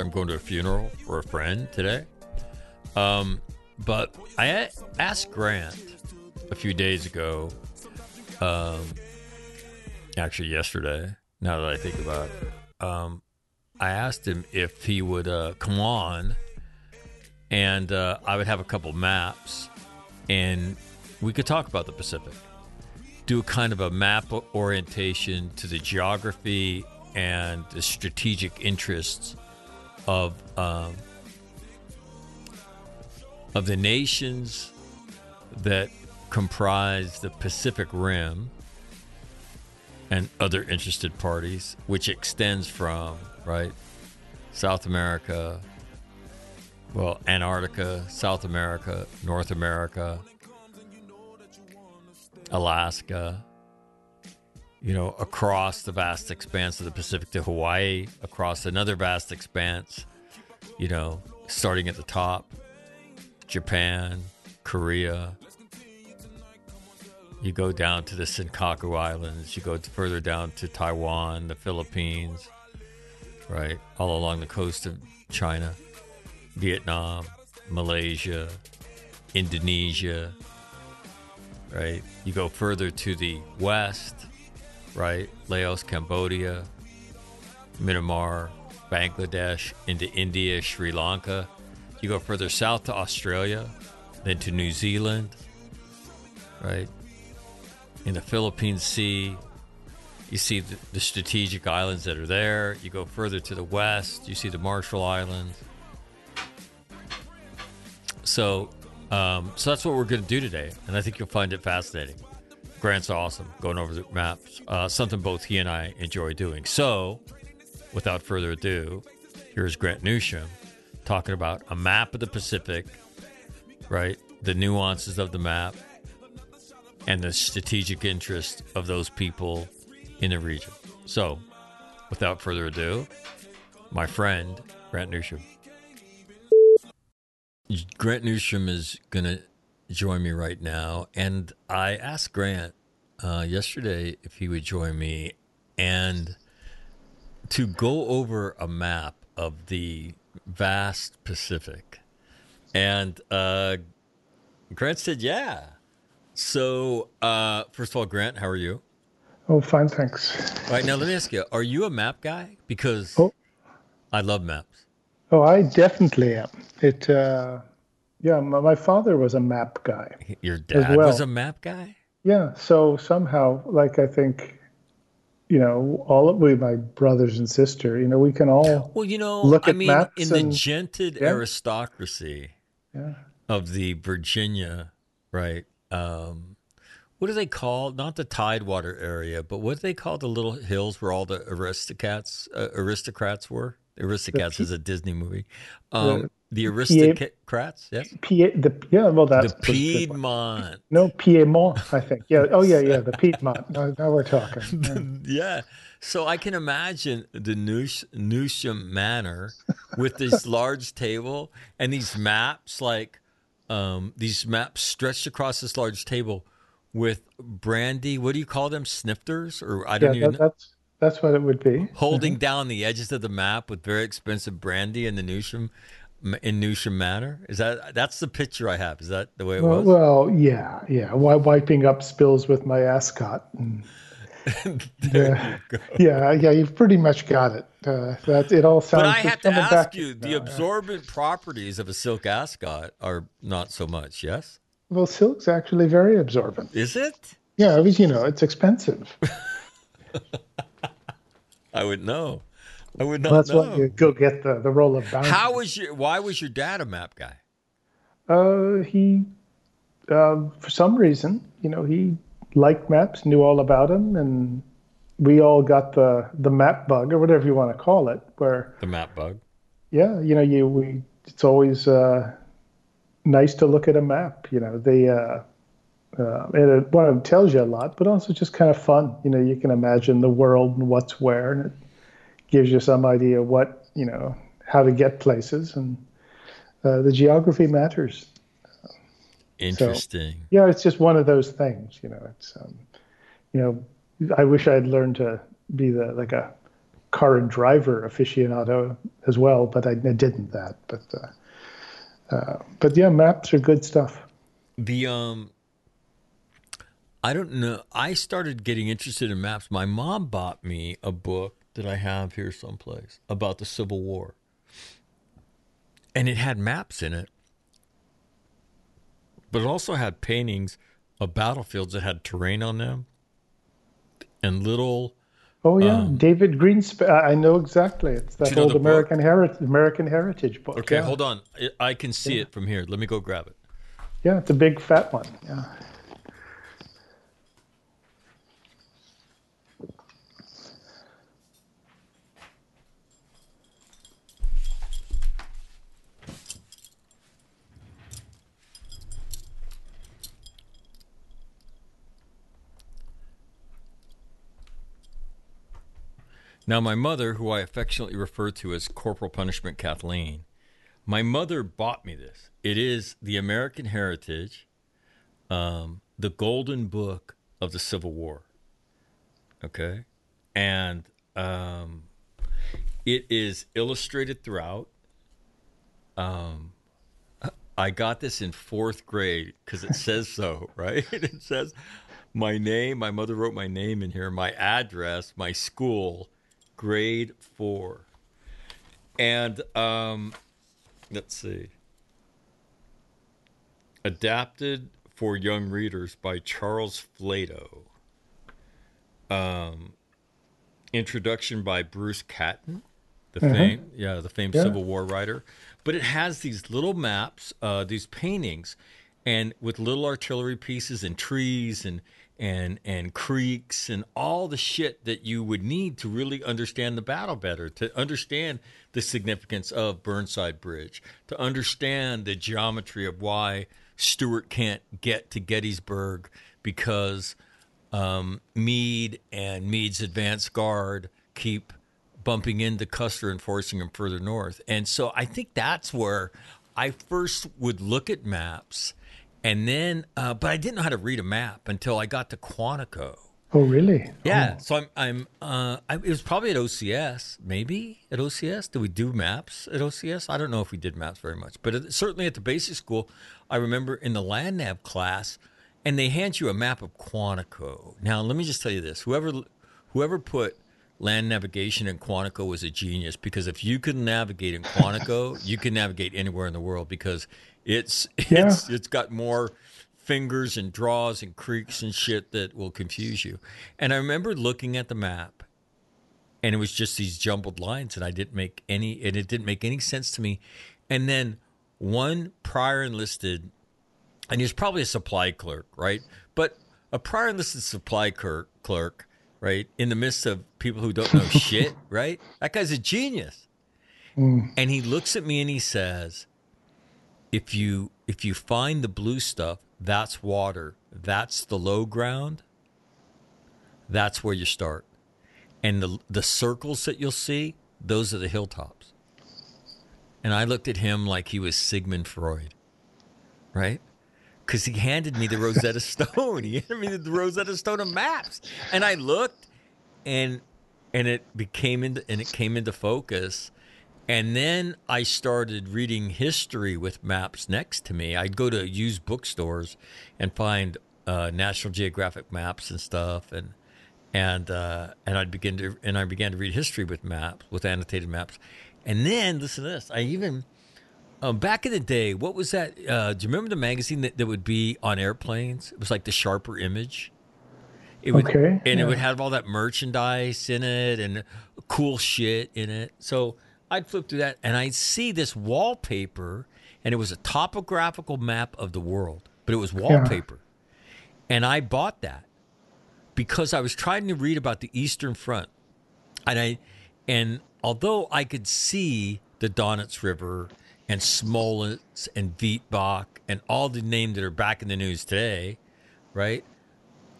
I'm going to a funeral for a friend today. Um, but I asked Grant a few days ago, um, actually, yesterday, now that I think about it, um, I asked him if he would uh, come on and uh, I would have a couple maps and we could talk about the Pacific do a kind of a map orientation to the geography and the strategic interests of um, of the nations that comprise the Pacific Rim and other interested parties, which extends from right South America, well, Antarctica, South America, North America, Alaska, you know, across the vast expanse of the Pacific to Hawaii, across another vast expanse, you know, starting at the top, Japan, Korea. You go down to the Senkaku Islands, you go further down to Taiwan, the Philippines, right? All along the coast of China, Vietnam, Malaysia, Indonesia, right? You go further to the west, right? Laos, Cambodia, Myanmar, Bangladesh, into India, Sri Lanka. You go further south to Australia, then to New Zealand, right? In the Philippine Sea, you see the, the strategic islands that are there. You go further to the west, you see the Marshall Islands. So, um, so that's what we're going to do today, and I think you'll find it fascinating. Grant's awesome, going over the maps, uh, something both he and I enjoy doing. So, without further ado, here's Grant Newsham talking about a map of the Pacific, right? The nuances of the map and the strategic interest of those people in the region. So, without further ado, my friend Grant Newsham. Grant Newsham is going to join me right now. And I asked Grant uh, yesterday if he would join me and to go over a map of the vast Pacific. And uh, Grant said, yeah. So, uh, first of all, Grant, how are you? Oh, fine, thanks. All right, now let me ask you: Are you a map guy? Because Oh. I love maps. Oh, I definitely am. It, uh, yeah, my, my father was a map guy. Your dad well. was a map guy. Yeah, so somehow, like I think, you know, all of we, my brothers and sister, you know, we can all, Well, you know, Look I at mean, maps in the gented Yeah. aristocracy yeah, of the Virginia, right? Um, what do they call not the Tidewater area, but what do they call the little hills where all the aristocrats uh, aristocrats were? Aristocrats is a Disney movie. Um, the aristocrats, yes. P- the yeah, well, that's The. Piedmont. No, Piedmont, I think. Yeah. Oh, yeah, yeah, the Piedmont. Now, now we're talking. Yeah. yeah. So I can imagine the Newsham Manor with this large table and these maps, like um, these maps stretched across this large table with brandy. What do you call them? Snifters? Or I don't Yeah, even that, know. that's that's what it would be. Holding down the edges of the map with very expensive brandy in the Newsham in Newsham Manor. Is that that's the picture I have? Is that the way it Well, was? well, yeah, yeah. Why wiping up spills with my ascot. And, yeah, yeah, yeah. You've pretty much got it. Uh, that it all sounds. But I have to ask back you, the yeah. absorbent properties of a silk ascot are not so much, yes? Well, silk's actually very absorbent. Is it? Yeah, it was. You know, it's expensive. I would know. I would not That's know. why you go get the the roll of bounty. How was your? Why was your dad a map guy? Uh, he, uh, for some reason, you know, he liked maps, knew all about them, and we all got the the map bug or whatever you want to call it. Where, The map bug. yeah, you know, you we it's always uh, nice to look at a map. You know, they uh, uh, and it, one it tells you a lot, but also just kind of fun. You know, you can imagine the world and what's where, and it gives you some idea what you know how to get places, and uh, the geography matters. Interesting. yeah, it's just one of those things, you know. It's, um, you know, I wish I had learned to be the like a car and driver aficionado as well, but I, I didn't that. But uh, uh, but yeah, maps are good stuff. The um I don't know. I started getting interested in maps. My mom bought me a book that I have here someplace about the Civil War. And it had maps in it. But it also had paintings of battlefields that had terrain on them and little Oh yeah, David Greenspan. I know exactly. It's that Um, Do you know old? American heritage American heritage book. Okay, yeah. hold on. I- I can see it from here. Let me go grab it. Yeah, it's a big fat one. Yeah. Now, my mother, who I affectionately refer to as Corporal Punishment Kathleen, my mother bought me this. It is the American Heritage, um, the Golden Book of the Civil War. Okay, and um, it is illustrated throughout. Um, I got this in fourth grade because it says so, right? It says my name. My mother wrote my name in here, my address, my school, grade four. And um, let's see. Adapted for young readers by Charles Flato. Um, introduction by Bruce Catton, the fame, yeah, the famed Yeah. Civil War writer. But it has these little maps, uh, these paintings, and with little artillery pieces and trees and and and creeks and all the shit that you would need to really understand the battle better, to understand the significance of Burnside Bridge, to understand the geometry of why Stuart can't get to Gettysburg because um, Meade and Meade's advance guard keep bumping into Custer and forcing him further north. And so I think that's where I first would look at maps, and then, uh, but I didn't know how to read a map until I got to Quantico. Oh really? Yeah, so I'm, I'm, uh, I, it was probably at OCS, maybe at OCS. Did we do maps at OCS? I don't know if we did maps very much, but it, certainly at the basic school, I remember in the land nav class, and they hand you a map of Quantico. Now, let me just tell you this: whoever, whoever put land navigation in Quantico was a genius because if you can navigate in Quantico, you can navigate anywhere in the world because it's Yeah. it's it's got more fingers and draws and creeks and shit that will confuse you. And I remember looking at the map and it was just these jumbled lines and I didn't make any and it didn't make any sense to me. And then one prior enlisted and he was probably a supply clerk, right? But a prior enlisted supply clerk clerk, right, in the midst of people who don't know shit, right? That guy's a genius. Hmm. And he looks at me and he says, if you if you find the blue stuff, that's water. That's the low ground. That's where you start. And the the circles that you'll see, those are the hilltops. And I looked at him like he was Sigmund Freud. Right? Cuz he handed me the Rosetta Stone. He handed me the Rosetta Stone of maps. And I looked and and it became into and it came into focus. And then I started reading history with maps next to me. I'd go to used bookstores and find uh, National Geographic maps and stuff, and and uh, and I'd begin to and I began to read history with maps, with annotated maps. And then listen to this. I even um, back in the day, what was that? Uh, do you remember the magazine that, that would be on airplanes? It was like the Sharper Image. It would, Okay, and yeah. it would have all that merchandise in it and cool shit in it. So I'd flip through that and I'd see this wallpaper, and it was a topographical map of the world, but it was wallpaper. And I bought that because I was trying to read about the Eastern Front, and I, and although I could see the Donetsk River and Smolensk and Vitbach and all the names that are back in the news today, right?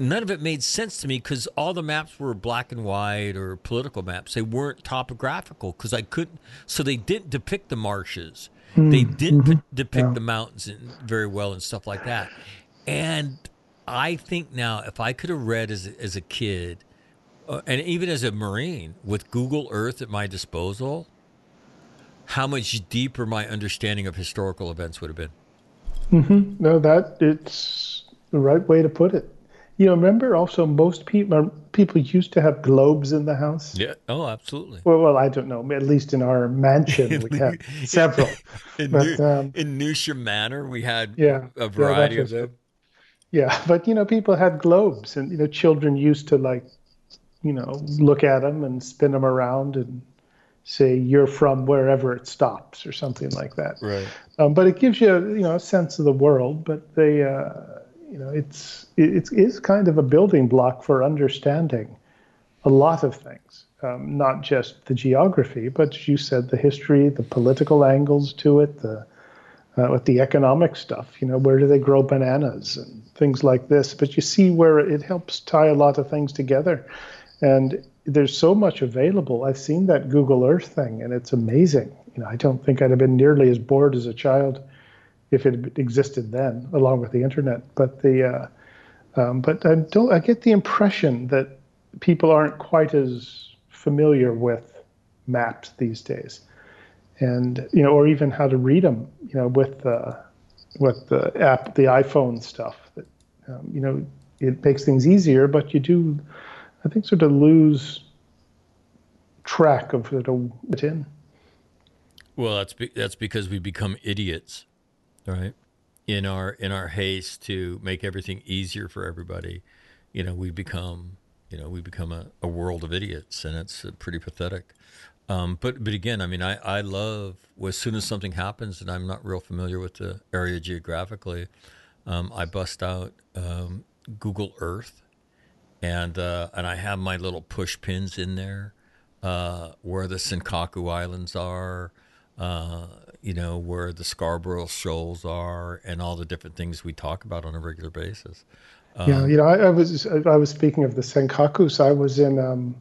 None of it made sense to me because all the maps were black and white or political maps. They weren't topographical because I couldn't. So they didn't depict the marshes. they hmm, didn't p- mm-hmm. depict the mountains in, very well and stuff like that. And I think now, if I could have read as a, as a kid, uh, and even as a Marine, with Google Earth at my disposal, how much deeper my understanding of historical events would have been. Mm-hmm. No, that it's the right way to put it. You know, remember also most people people used to have globes in the house. Yeah. Oh, absolutely. Well, well, I don't know. At least in our mansion, we have several. In, But, New, um, in Manor, we had Yeah, a variety that of them. Yeah, but you know, people had globes, and you know, children used to like, you know, look at them and spin them around and say you're from wherever it stops or something like that. Right. Um, but it gives you, you know, a sense of the world. But they, uh, you know, it's it, is kind of a building block for understanding a lot of things, um, not just the geography, but you said, the history, the political angles to it, the uh, with the economic stuff. You know, where do they grow bananas and things like this? But you see where it helps tie a lot of things together, and there's so much available. I've seen that Google Earth thing, and it's amazing. You know, I don't think I'd have been nearly as bored as a child if it existed then, along with the internet. But the uh, um, but I don't. I get the impression that people aren't quite as familiar with maps these days, and you know, or even how to read them. You know, with the with the app, the iPhone stuff. That um, you know, it makes things easier, but you do, I think, sort of lose track of of what's in. Well, that's be, that's because we become idiots, right? In our in our haste to make everything easier for everybody, you know, we become you know we become a, a world of idiots, and it's uh, pretty pathetic. Um, but but again, I mean, I I love as soon as something happens and I'm not real familiar with the area geographically, um, I bust out um, Google Earth, and uh, and I have my little push pins in there uh, where the Senkaku Islands are, uh, you know, where the Scarborough Shoals are, and all the different things we talk about on a regular basis. yeah, you know, I, I was I was speaking of the Senkakus. I was in, um,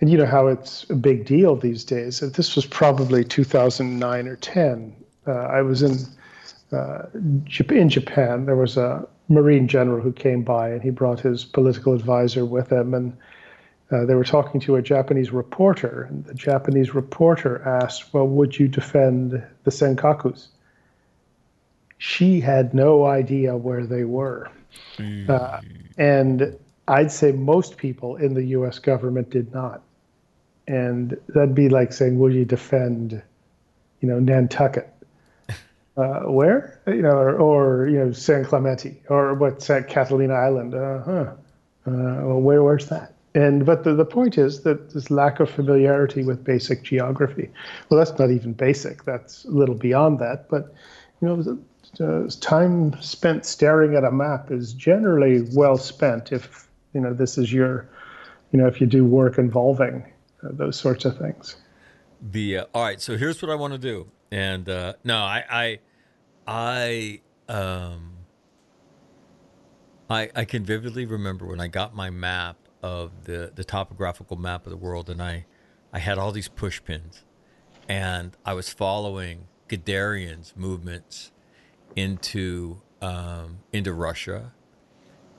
and you know how it's a big deal these days. This was probably 2009 or 10. Uh, I was in uh, in Japan. There was a Marine general who came by, and he brought his political advisor with him, and uh, they were talking to a Japanese reporter, and the Japanese reporter asked, "Well, would you defend the Senkakus?" She had no idea where they were, uh, and I'd say most people in the U.S. government did not. And that'd be like saying, "Will you defend, you know, Nantucket?" Uh, where, you know, or, or you know, San Clemente, or what's that, Catalina Island? Uh huh. Uh, well, where, where's that? And but the, the point is that this lack of familiarity with basic geography. Well, that's not even basic. That's a little beyond that. But you know, time spent staring at a map is generally well spent if you know this is your, you know, if you do work involving uh, those sorts of things. The uh, all right, so here's what I want to do, and uh, no, I, I, I, um, I, I can vividly remember when I got my map of the the topographical map of the world, and I, I had all these push pins, and I was following Guderian's movements into um, into Russia,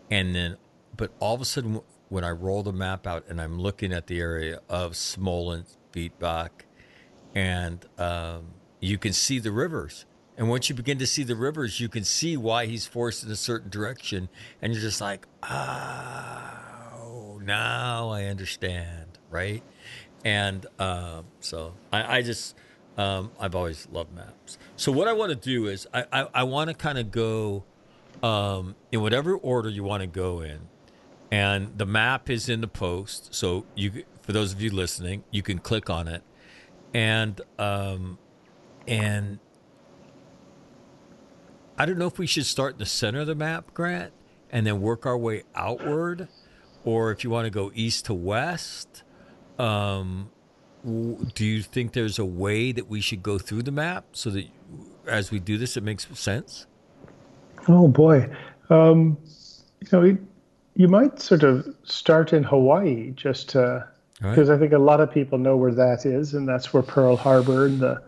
and then, but all of a sudden, when I roll the map out and I'm looking at the area of Smolensk, Vitbach, and um, you can see the rivers. And once you begin to see the rivers, you can see why he's forced in a certain direction, and you're just like, oh, now I understand, right? And um, so I, I just, um, I've always loved maps. So what I want to do is I, I, I want to kind of go um, in whatever order you want to go in, and the map is in the post. So you, for those of you listening, you can click on it, and um, and I don't know if we should start in the center of the map, Grant, and then work our way outward, or if you want to go east to west. Um, do you think there's a way that we should go through the map so that as we do this, it makes sense? Oh boy, um, you know, you might sort of start in Hawaii just to, because right. I think a lot of people know where that is, and that's where Pearl Harbor and the,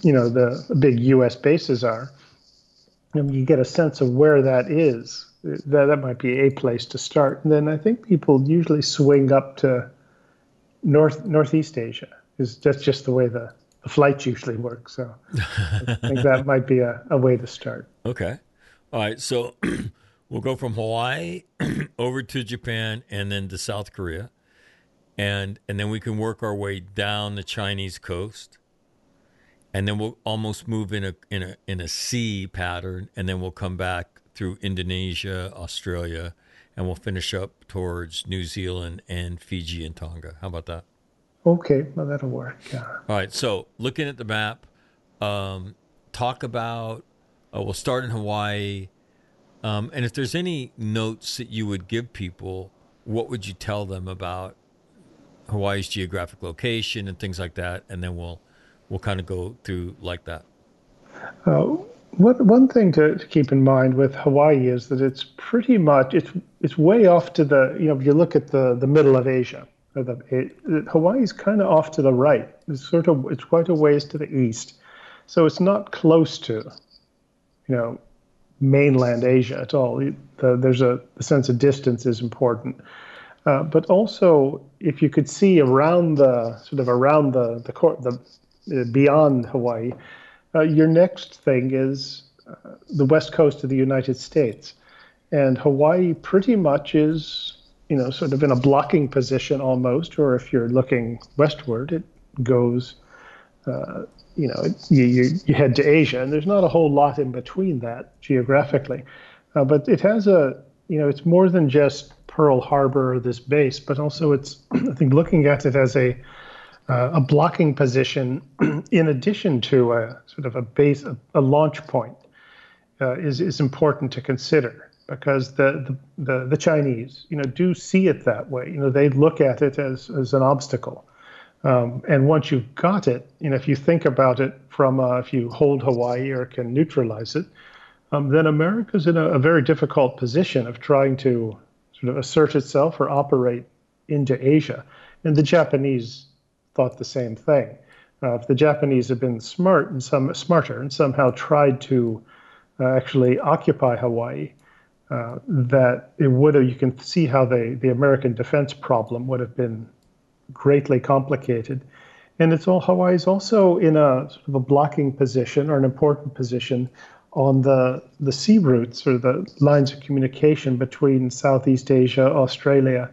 you know, the big U.S. bases are. And you get a sense of where that is. That that might be a place to start. And then I think people usually swing up to North Northeast Asia. Is that's just the way the, the flights usually work. So I think that might be a, a way to start. Okay. All right. So we'll go from Hawaii over to Japan and then to South Korea. And and then we can work our way down the Chinese coast. And then we'll almost move in a in a in a C pattern and then we'll come back through Indonesia, Australia, and we'll finish up towards New Zealand and Fiji and Tonga. How about that? Okay, well that'll work. Yeah. All right. So looking at the map, um, talk about. Uh, we'll start in Hawaii, um, and if there's any notes that you would give people, what would you tell them about Hawaii's geographic location and things like that, and then we'll we'll kind of go through like that. Uh, one, one thing to, to, keep in mind with Hawaii is that it's pretty much it's it's way off to the you know if you look at the the middle of Asia, the, it, it, Hawaii's kind of off to the right. It's sort of it's quite a ways to the east, so it's not close to, you know, mainland Asia at all. The, there's a the sense of distance is important, uh, but also if you could see around the sort of around the the, the uh, beyond Hawaii uh, your next thing is uh, the west coast of the United States. And Hawaii pretty much is, you know, sort of in a blocking position almost, or if you're looking westward, it goes, uh, you know, you, you, you, head to Asia, and there's not a whole lot in between that geographically. Uh, but it has a, you know, it's more than just Pearl Harbor, this base, but also it's, I think, looking at it as a, uh, a blocking position in addition to a sort of a base, a, a launch point, uh, is is important to consider because the, the, the the Chinese, you know, do see it that way. You know, they look at it as as an obstacle. Um, and once you've got it, you know, if you think about it from uh, if you hold Hawaii or can neutralize it, um, then America's in a, a very difficult position of trying to sort of assert itself or operate into Asia. And the Japanese thought the same thing. Uh, if the Japanese had been smart and some smarter and somehow tried to uh, actually occupy Hawaii, uh, that it would have. You can see how the the American defense problem would have been greatly complicated. And it's all Hawaii is also in a sort of a blocking position or an important position on the the sea routes or the lines of communication between Southeast Asia, Australia,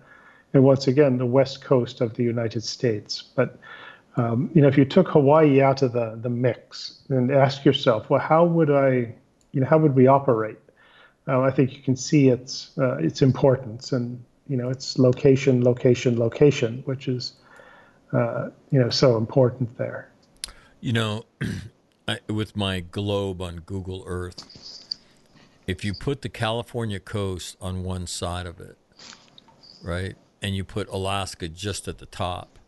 and once again the west coast of the United States. But um, you know, if you took Hawaii out of the the mix and ask yourself, well, how would I, you know, how would we operate? Uh, I think you can see its uh, its importance and you know its location, location, location, which is uh, you know so important there. You know, I, with my globe on Google Earth, if you put the California coast on one side of it, right, and you put Alaska just at the top,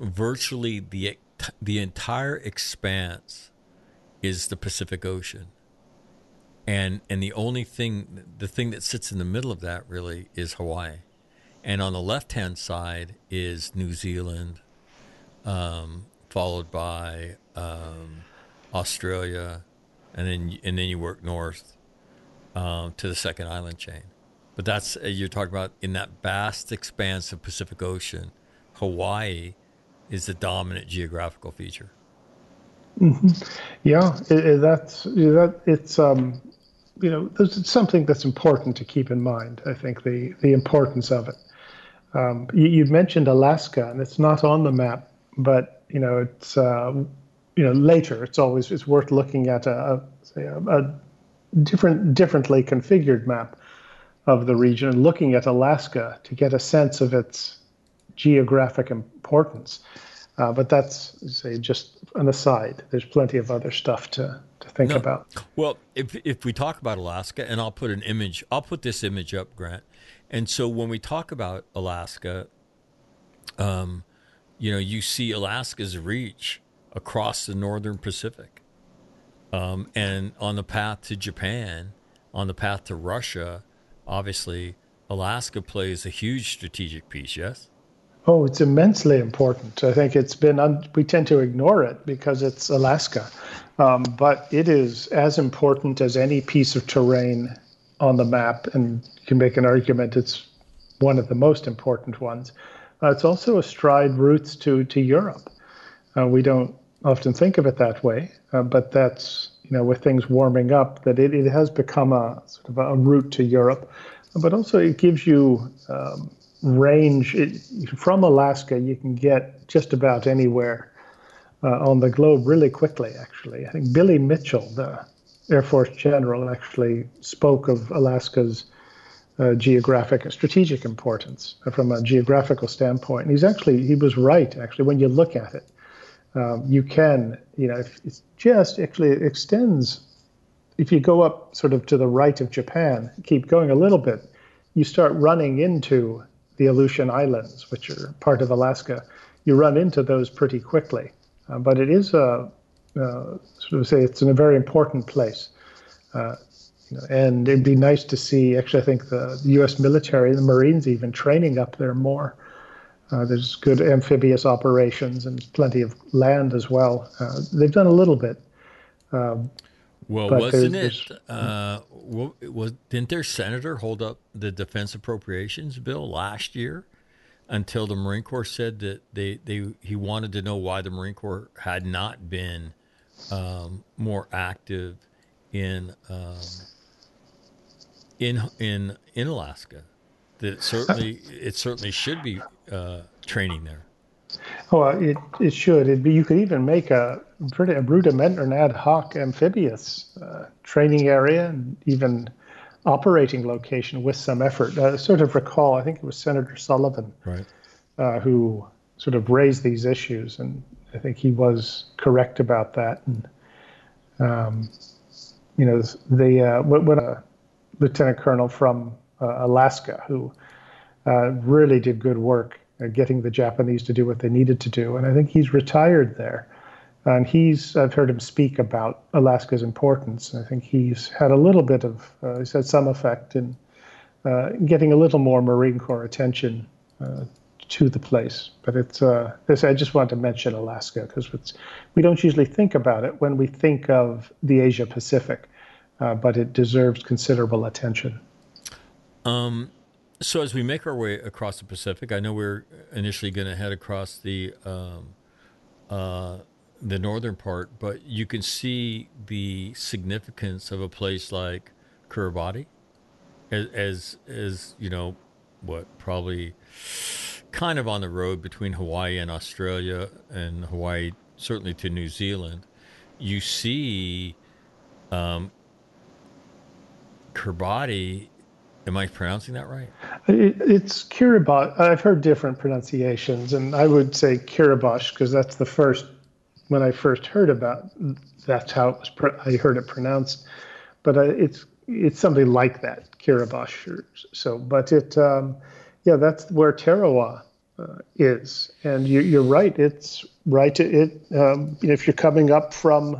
virtually the the entire expanse is the Pacific Ocean. And and the only thing the thing that sits in the middle of that really is Hawaii. And on the left hand side is New Zealand, um, followed by um, Australia, and then and then you work north um, to the second island chain. But that's uh, you're talking about in that vast expanse of Pacific Ocean, Hawaii is the dominant geographical feature. Mm-hmm. Yeah, it, it, that's that. It's um, you know, there's something that's important to keep in mind. I think the the importance of it. Um, you, you mentioned Alaska, and it's not on the map, but you know, it's uh, you know later. It's always it's worth looking at a, a, a different differently configured map of the region and looking at Alaska to get a sense of its geographic importance. Uh, but that's say just an aside. There's plenty of other stuff to, to think no. about. Well, if if we talk about Alaska, and I'll put an image, I'll put this image up, Grant. And so when we talk about Alaska, um, you know, you see Alaska's reach across the northern Pacific, um, and on the path to Japan, on the path to Russia, obviously Alaska plays a huge strategic piece. Yes. Oh, it's immensely important. I think it's been, un- we tend to ignore it because it's Alaska. Um, but it is as important as any piece of terrain on the map. And you can make an argument it's one of the most important ones. Uh, it's also astride routes to, to Europe. Uh, we don't often think of it that way, uh, but that's, you know, with things warming up, that it, it has become a sort of a route to Europe. But also, it gives you um, range it, from Alaska. You can get just about anywhere uh, on the globe really quickly. Actually, I think Billy Mitchell, the Air Force general, actually spoke of Alaska's uh, geographic strategic importance from a geographical standpoint. And he's actually he was right. Actually, when you look at it, um, you can you know it's just actually it extends. If you go up sort of to the right of Japan, keep going a little bit, you start running into the Aleutian Islands, which are part of Alaska, you run into those pretty quickly. Uh, but it is a uh, sort of say it's in a very important place. Uh, you know, and it'd be nice to see. Actually, I think the, the U.S. military, the Marines, even training up there more. Uh, there's good amphibious operations and plenty of land as well. Uh, they've done a little bit. Um, well, wasn't it? Uh, was didn't their senator hold up the defense appropriations bill last year until the Marine Corps said that they, they he wanted to know why the Marine Corps had not been um, more active in um, in in in Alaska. That it certainly it certainly should be uh, training there. Oh, it it should. It'd be, you could even make a pretty a rudiment or an ad hoc amphibious uh, training area and even operating location with some effort. Uh, sort of recall, I think it was Senator Sullivan, right. uh, who sort of raised these issues, and I think he was correct about that. And um, you know, the uh, what, what a lieutenant colonel from uh, Alaska who uh, really did good work getting the Japanese to do what they needed to do. And I think he's retired there. And he's, I've heard him speak about Alaska's importance. I think he's had a little bit of, uh, he's had some effect in uh, getting a little more Marine Corps attention uh, to the place. But it's, uh, this, I just want to mention Alaska because we don't usually think about it when we think of the Asia Pacific, uh, but it deserves considerable attention. Um, so as we make our way across the Pacific, I know we're initially going to head across the um, uh, the northern part, but you can see the significance of a place like Kiribati as, as as you know what probably kind of on the road between Hawaii and Australia and Hawaii certainly to New Zealand. You see um, Kiribati Am I pronouncing that right? It, it's Kiribati. I've heard different pronunciations, and I would say Kiribati because that's the first. When I first heard about, that's how it was. I heard it pronounced, but uh, it's it's something like that, Kiribati. So, but it, um, yeah, that's where Tarawa uh, is, and you, are right. It's right. It, um, if you're coming up from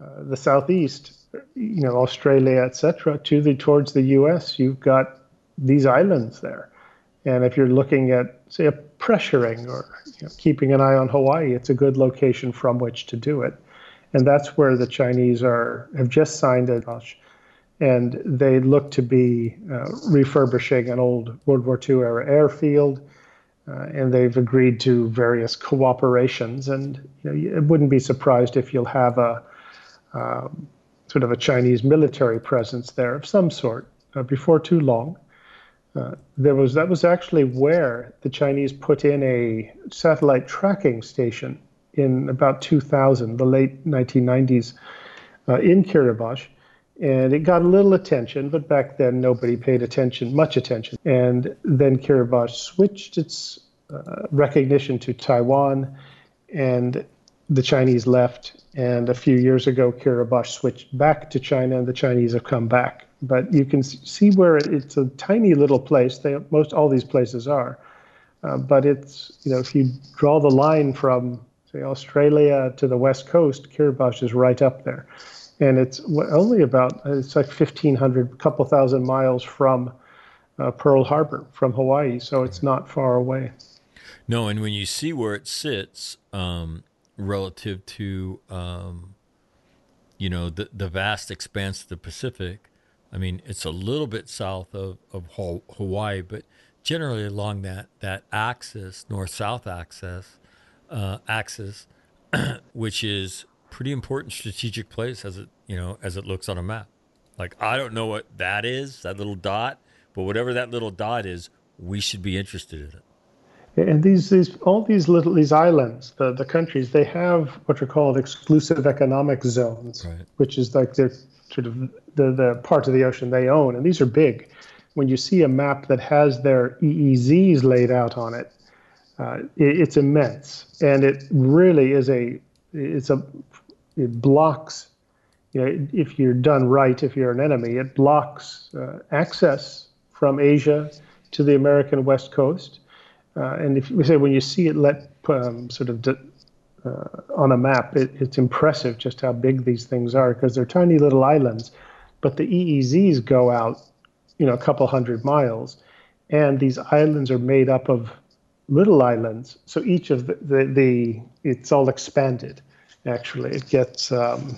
uh, the southeast, you know Australia, etc., to the towards the U.S., you've got these islands there, and if you're looking at say a pressuring or you know, keeping an eye on Hawaii, it's a good location from which to do it, and that's where the Chinese are have just signed a and they look to be uh, refurbishing an old World War II era airfield. Uh, and they've agreed to various cooperations. And you know, it wouldn't be surprised if you'll have a um, sort of a Chinese military presence there of some sort uh, before too long. Uh, there was that was actually where the Chinese put in a satellite tracking station in about 2000, the late 1990s, uh, in Kiribati, and it got a little attention, but back then nobody paid attention, much attention. And then Kiribati switched its uh, recognition to Taiwan, and the Chinese left. And a few years ago, Kiribati switched back to China, and the Chinese have come back. But you can see where it's a tiny little place. They most all these places are, uh, but it's you know if you draw the line from say Australia to the west coast, Kiribati is right up there and it's only about it's like 1500 couple thousand miles from uh, pearl harbor from hawaii so it's not far away no and when you see where it sits um, relative to um, you know the, the vast expanse of the pacific i mean it's a little bit south of, of hawaii but generally along that that axis north south axis uh, axis which is pretty important strategic place as it you know as it looks on a map. Like I don't know what that is, that little dot, but whatever that little dot is, we should be interested in it. And these these all these little these islands, the the countries, they have what are called exclusive economic zones, right. which is like the sort of the the part of the ocean they own, and these are big. When you see a map that has their EEZs laid out on it, uh, it it's immense, and it really is a it's a it blocks, you know, if you're done right, if you're an enemy, it blocks uh, access from Asia to the American West Coast. Uh, and if we say when you see it let um, sort of de- uh, on a map, it, it's impressive just how big these things are because they're tiny little islands, but the EEZs go out, you know, a couple hundred miles, and these islands are made up of little islands. So each of the, the, the it's all expanded actually. It gets um,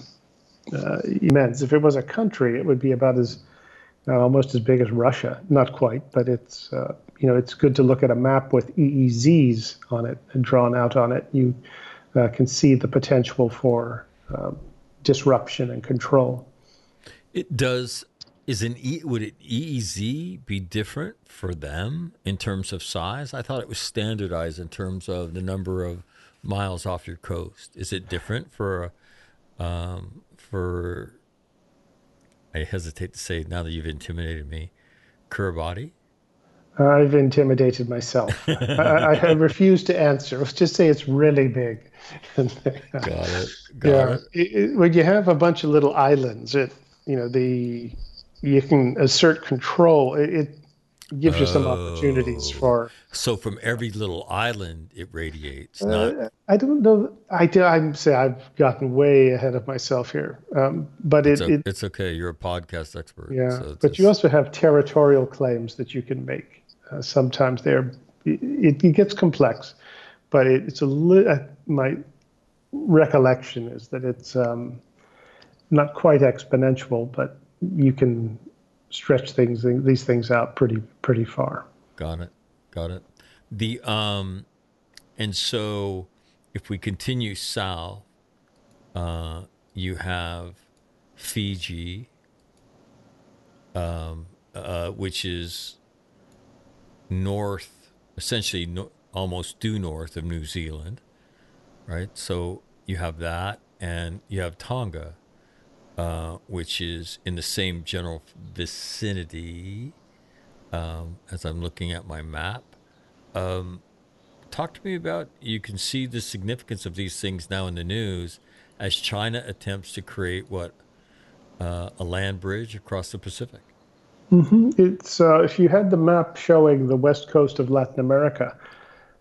uh, immense. If it was a country, it would be about as uh, almost as big as Russia. Not quite, but it's uh, you know it's good to look at a map with EEZs on it and drawn out on it. You uh, can see the potential for um, disruption and control. It does. Is an e would it EEZ be different for them in terms of size? I thought it was standardized in terms of the number of miles off your coast. Is it different for um, for? I hesitate to say now that you've intimidated me, Kiribati. I've intimidated myself. I, I, refuse to answer. Let's just say it's really big. Got it. Got yeah. it. It, it. When you have a bunch of little islands, it you know the you can assert control. It, gives you some opportunities oh. for. So from every little island, it radiates. Uh, not... I don't know. I do. I'm say I've gotten way ahead of myself here, um, but it's, it, a, it, it's okay. You're a podcast expert. Yeah, so but just... you also have territorial claims that you can make. Uh, sometimes they're it, it, gets complex, but it, it's a li- uh, my recollection is that it's um, not quite exponential, but you can stretch things these things out pretty pretty far. Got it. Got it. The um, and so if we continue south, uh, you have Fiji, um, uh, which is north, essentially no, almost due north of New Zealand, right? So you have that, and you have Tonga, uh, which is in the same general vicinity um, as I'm looking at my map. Um, talk to me about you can see the significance of these things now in the news as China attempts to create what uh, a land bridge across the Pacific. Mm-hmm. It's uh, if you had the map showing the west coast of Latin America,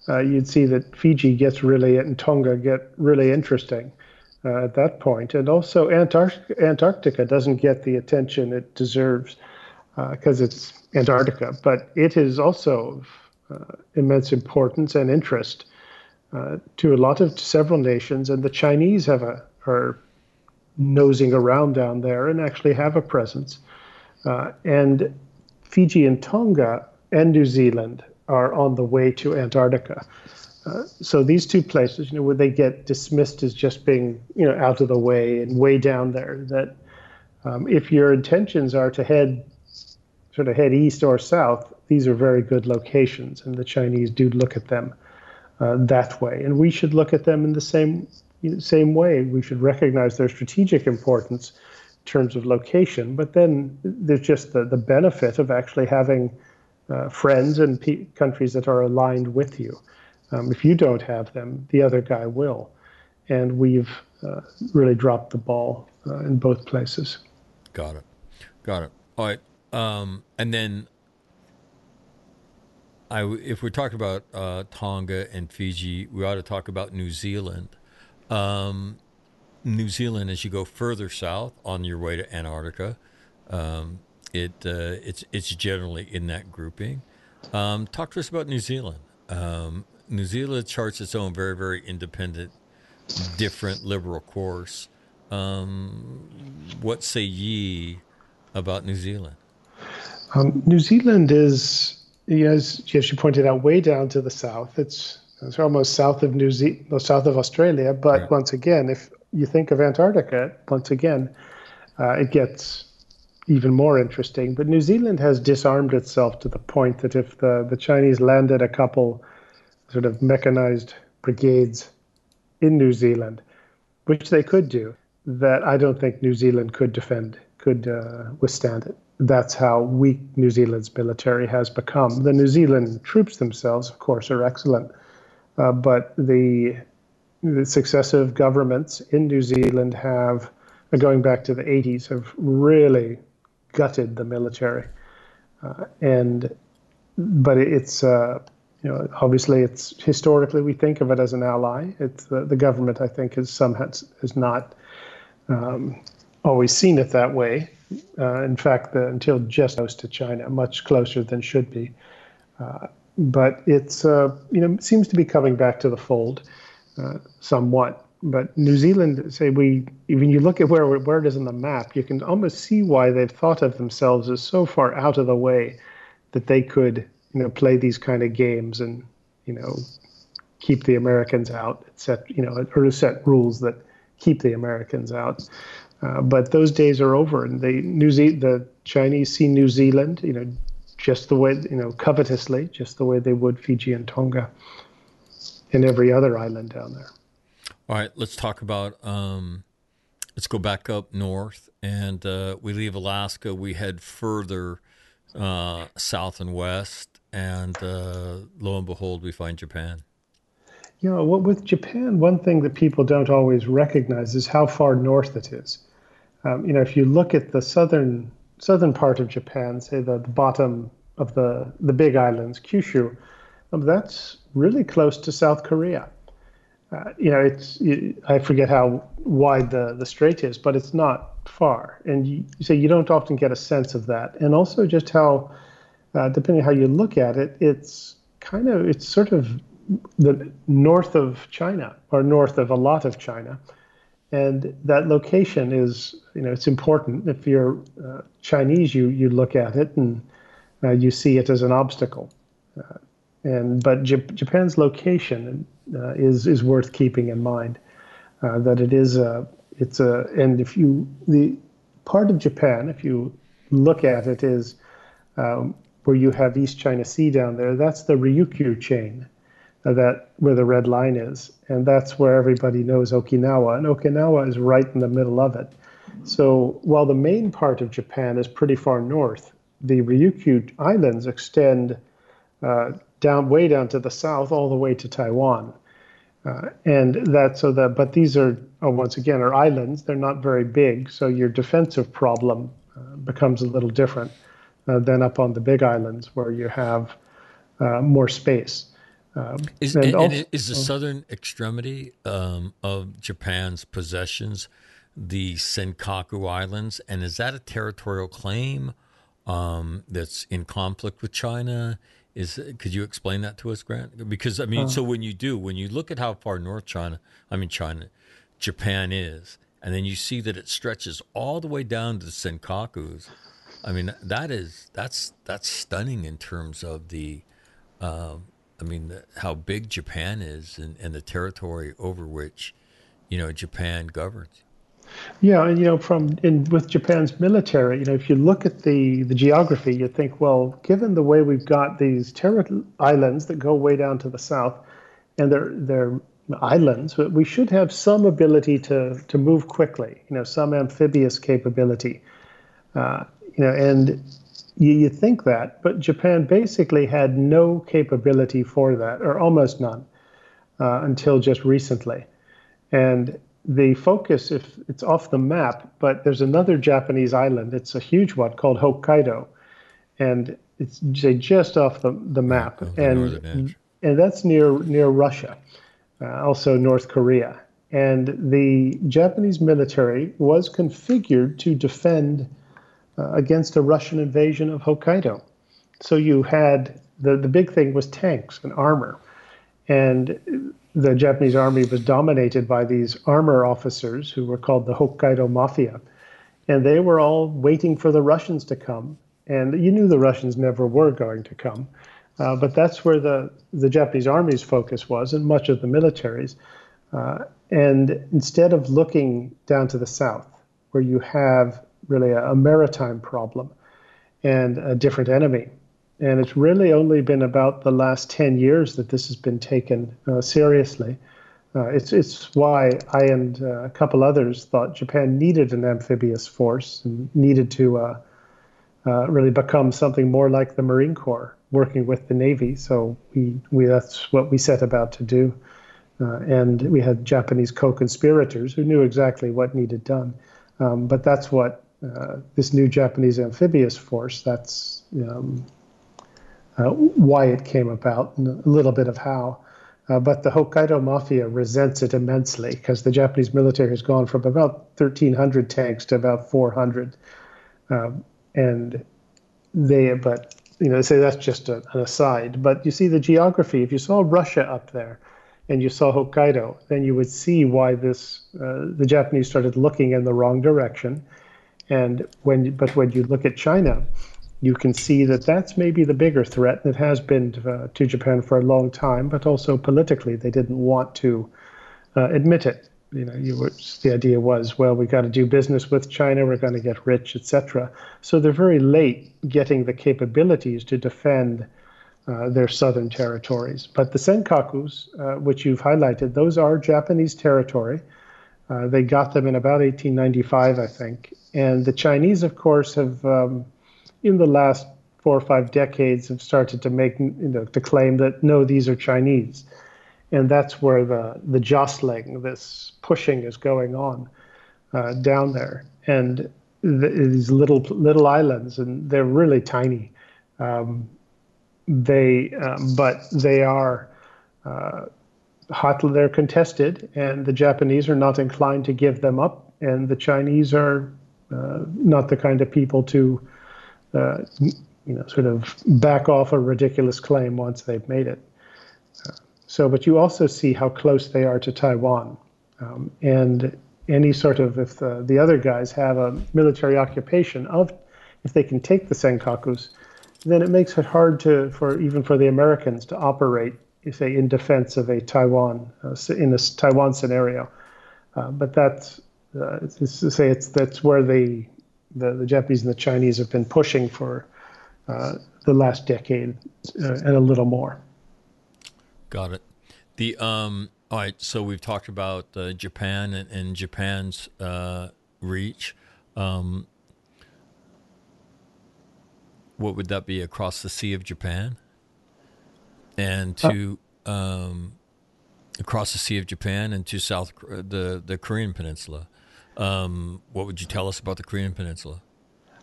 uh, you'd see that Fiji gets really and Tonga get really interesting uh, at that point. And also, Antarctica, doesn't get the attention it deserves because uh, it's Antarctica, but it is also of uh, immense importance and interest uh, to a lot of several nations. And the Chinese have a are nosing around down there and actually have a presence. Uh, and Fiji and Tonga and New Zealand are on the way to Antarctica. Uh, so these two places, you know, where they get dismissed as just being, you know, out of the way and way down there, that um, if your intentions are to head, sort of head east or south, these are very good locations, and the Chinese do look at them uh, that way, and we should look at them in the same same way. We should recognize their strategic importance, in terms of location, but then there's just the, the benefit of actually having uh, friends and pe- countries that are aligned with you. Um, if you don't have them, the other guy will. And we've uh, really dropped the ball uh, in both places. Got it. Got it. All right. Um, and then I, if we're talking about uh, Tonga and Fiji, we ought to talk about New Zealand. Um, New Zealand, as you go further south on your way to Antarctica, um, it uh, it's it's generally in that grouping. Um, talk to us about New Zealand. Um, New Zealand charts its own very very independent, different liberal course. Um, what say ye about New Zealand? Um, New Zealand is, as, as you pointed out, way down to the south. It's it's almost south of New Zealand, south of Australia. But right. once again, if you think of Antarctica, once again, uh, it gets even more interesting. But New Zealand has disarmed itself to the point that if the, the Chinese landed a couple sort of mechanized brigades in New Zealand, which they could do, that I don't think New Zealand could defend, could uh, withstand it. That's how weak New Zealand's military has become. The New Zealand troops themselves, of course, are excellent, uh, but the the successive governments in New Zealand have, going back to the 80s, have really gutted the military. Uh, and but it's uh, you know obviously it's historically we think of it as an ally. It's the, the government I think has some has, has not um, always seen it that way. Uh, in fact, the, until just close to China, much closer than should be. Uh, but it's uh, you know seems to be coming back to the fold uh, somewhat. But New Zealand, say we, when you look at where where it is on the map, you can almost see why they've thought of themselves as so far out of the way that they could, you know, play these kind of games and, you know, keep the Americans out, set, you know, or to set rules that keep the Americans out. Uh, but those days are over, and the New Ze- the Chinese see New Zealand, you know, just the way, you know, covetously, just the way they would Fiji and Tonga and every other island down there. All right, let's talk about. Um, let's go back up north, and uh, we leave Alaska. We head further uh, south and west, and uh, lo and behold, we find Japan. You know, what with Japan, one thing that people don't always recognize is how far north it is. Um, you know, if you look at the southern southern part of Japan, say the, the bottom of the the big islands, Kyushu, um, that's really close to South Korea. Uh, you know, it's I forget how wide the the strait is, but it's not far. And you, say you don't often get a sense of that, and also just how, uh, depending how you look at it, it's kind of it's sort of the north of China or north of a lot of China, and that location is you know it's important. If you're uh, Chinese, you you look at it and uh, you see it as an obstacle. Uh, and but J- Japan's location uh, is is worth keeping in mind. Uh, that it is a it's a and if you the part of Japan, if you look at it, is um, where you have East China Sea down there. That's the Ryukyu chain, that where the red line is, and that's where everybody knows Okinawa, and Okinawa is right in the middle of it. So while the main part of Japan is pretty far north, the Ryukyu Islands extend uh, down way down to the south, all the way to Taiwan. Uh, and that so that but these are oh, once again are islands they're not very big so your defensive problem uh, becomes a little different uh, than up on the big islands where you have uh, more space um, is, and and also, is the southern extremity um, of Japan's possessions the Senkaku Islands and is that a territorial claim um, that's in conflict with China is could you explain that to us, Grant? Because I mean, uh, so when you do, when you look at how far North China, I mean China, Japan is, and then you see that it stretches all the way down to the Senkakus. I mean, that is that's that's stunning in terms of the, uh, I mean, the, how big Japan is and, and the territory over which, you know, Japan governs. Yeah, and you know, from in with Japan's military, you know, if you look at the the geography, you think, well, given the way we've got these terra islands that go way down to the south, and they're they're islands, we should have some ability to to move quickly. You know, some amphibious capability. Uh, you know, and you, you think that, but Japan basically had no capability for that, or almost none, uh, until just recently. And the focus, if it's off the map, but there's another Japanese island. It's a huge one called Hokkaido, and it's just off the, the map, the and and that's near near Russia, uh, also North Korea. And the Japanese military was configured to defend uh, against a Russian invasion of Hokkaido. So you had the the big thing was tanks and armor, and the Japanese army was dominated by these armor officers who were called the Hokkaido Mafia. And they were all waiting for the Russians to come. And you knew the Russians never were going to come. Uh, but that's where the, the Japanese army's focus was, and much of the military's. Uh, and instead of looking down to the south, where you have really a, a maritime problem and a different enemy, and it's really only been about the last 10 years that this has been taken uh, seriously. Uh, it's, it's why I and uh, a couple others thought Japan needed an amphibious force and needed to uh, uh, really become something more like the Marine Corps, working with the Navy. So we, we that's what we set about to do. Uh, and we had Japanese co-conspirators who knew exactly what needed done. Um, but that's what this new Japanese amphibious force. That's um, uh, why it came about and a little bit of how. Uh, but the Hokkaido Mafia resents it immensely because the Japanese military has gone from about 1,300 tanks to about 400. Um, and they, but, you know, they say that's just a, an aside. But you see the geography. If you saw Russia up there and you saw Hokkaido, then you would see why this, uh, the Japanese started looking in the wrong direction. And when, but when you look at China, you can see that that's maybe the bigger threat, it has been to, uh, to Japan for a long time. But also politically, they didn't want to uh, admit it. You know, you were, the idea was, well, we've got to do business with China, we're going to get rich, etc. So they're very late getting the capabilities to defend uh, their southern territories. But the Senkakus, uh, which you've highlighted, those are Japanese territory. Uh, they got them in about 1895, I think. And the Chinese, of course, have um, in the last four or five decades have started to make you know to claim that no, these are Chinese, and that's where the the jostling, this pushing, is going on uh, down there, and the, these little little islands, and they're really tiny. Um, they, um, but they are. Uh, hotly they're contested, and the Japanese are not inclined to give them up, and the Chinese are not the kind of people to uh, you know, sort of back off a ridiculous claim once they've made it. Uh, so, but you also see how close they are to Taiwan. Um, and any sort of, if the, the other guys have a military occupation of, if they can take the Senkakus, then it makes it hard to, for even for the Americans to operate, say, in defense of a Taiwan, uh, in a Taiwan scenario. Uh, but that's, uh, it's to say it's that's where the the, the Japanese and the Chinese have been pushing for uh, the last decade uh, and a little more. Got it. The um. All right. So we've talked about uh, Japan and, and Japan's uh, reach. Um, what would that be across the Sea of Japan? And uh, to um, across the Sea of Japan and to South the the Korean Peninsula. Um, what would you tell us about the Korean Peninsula?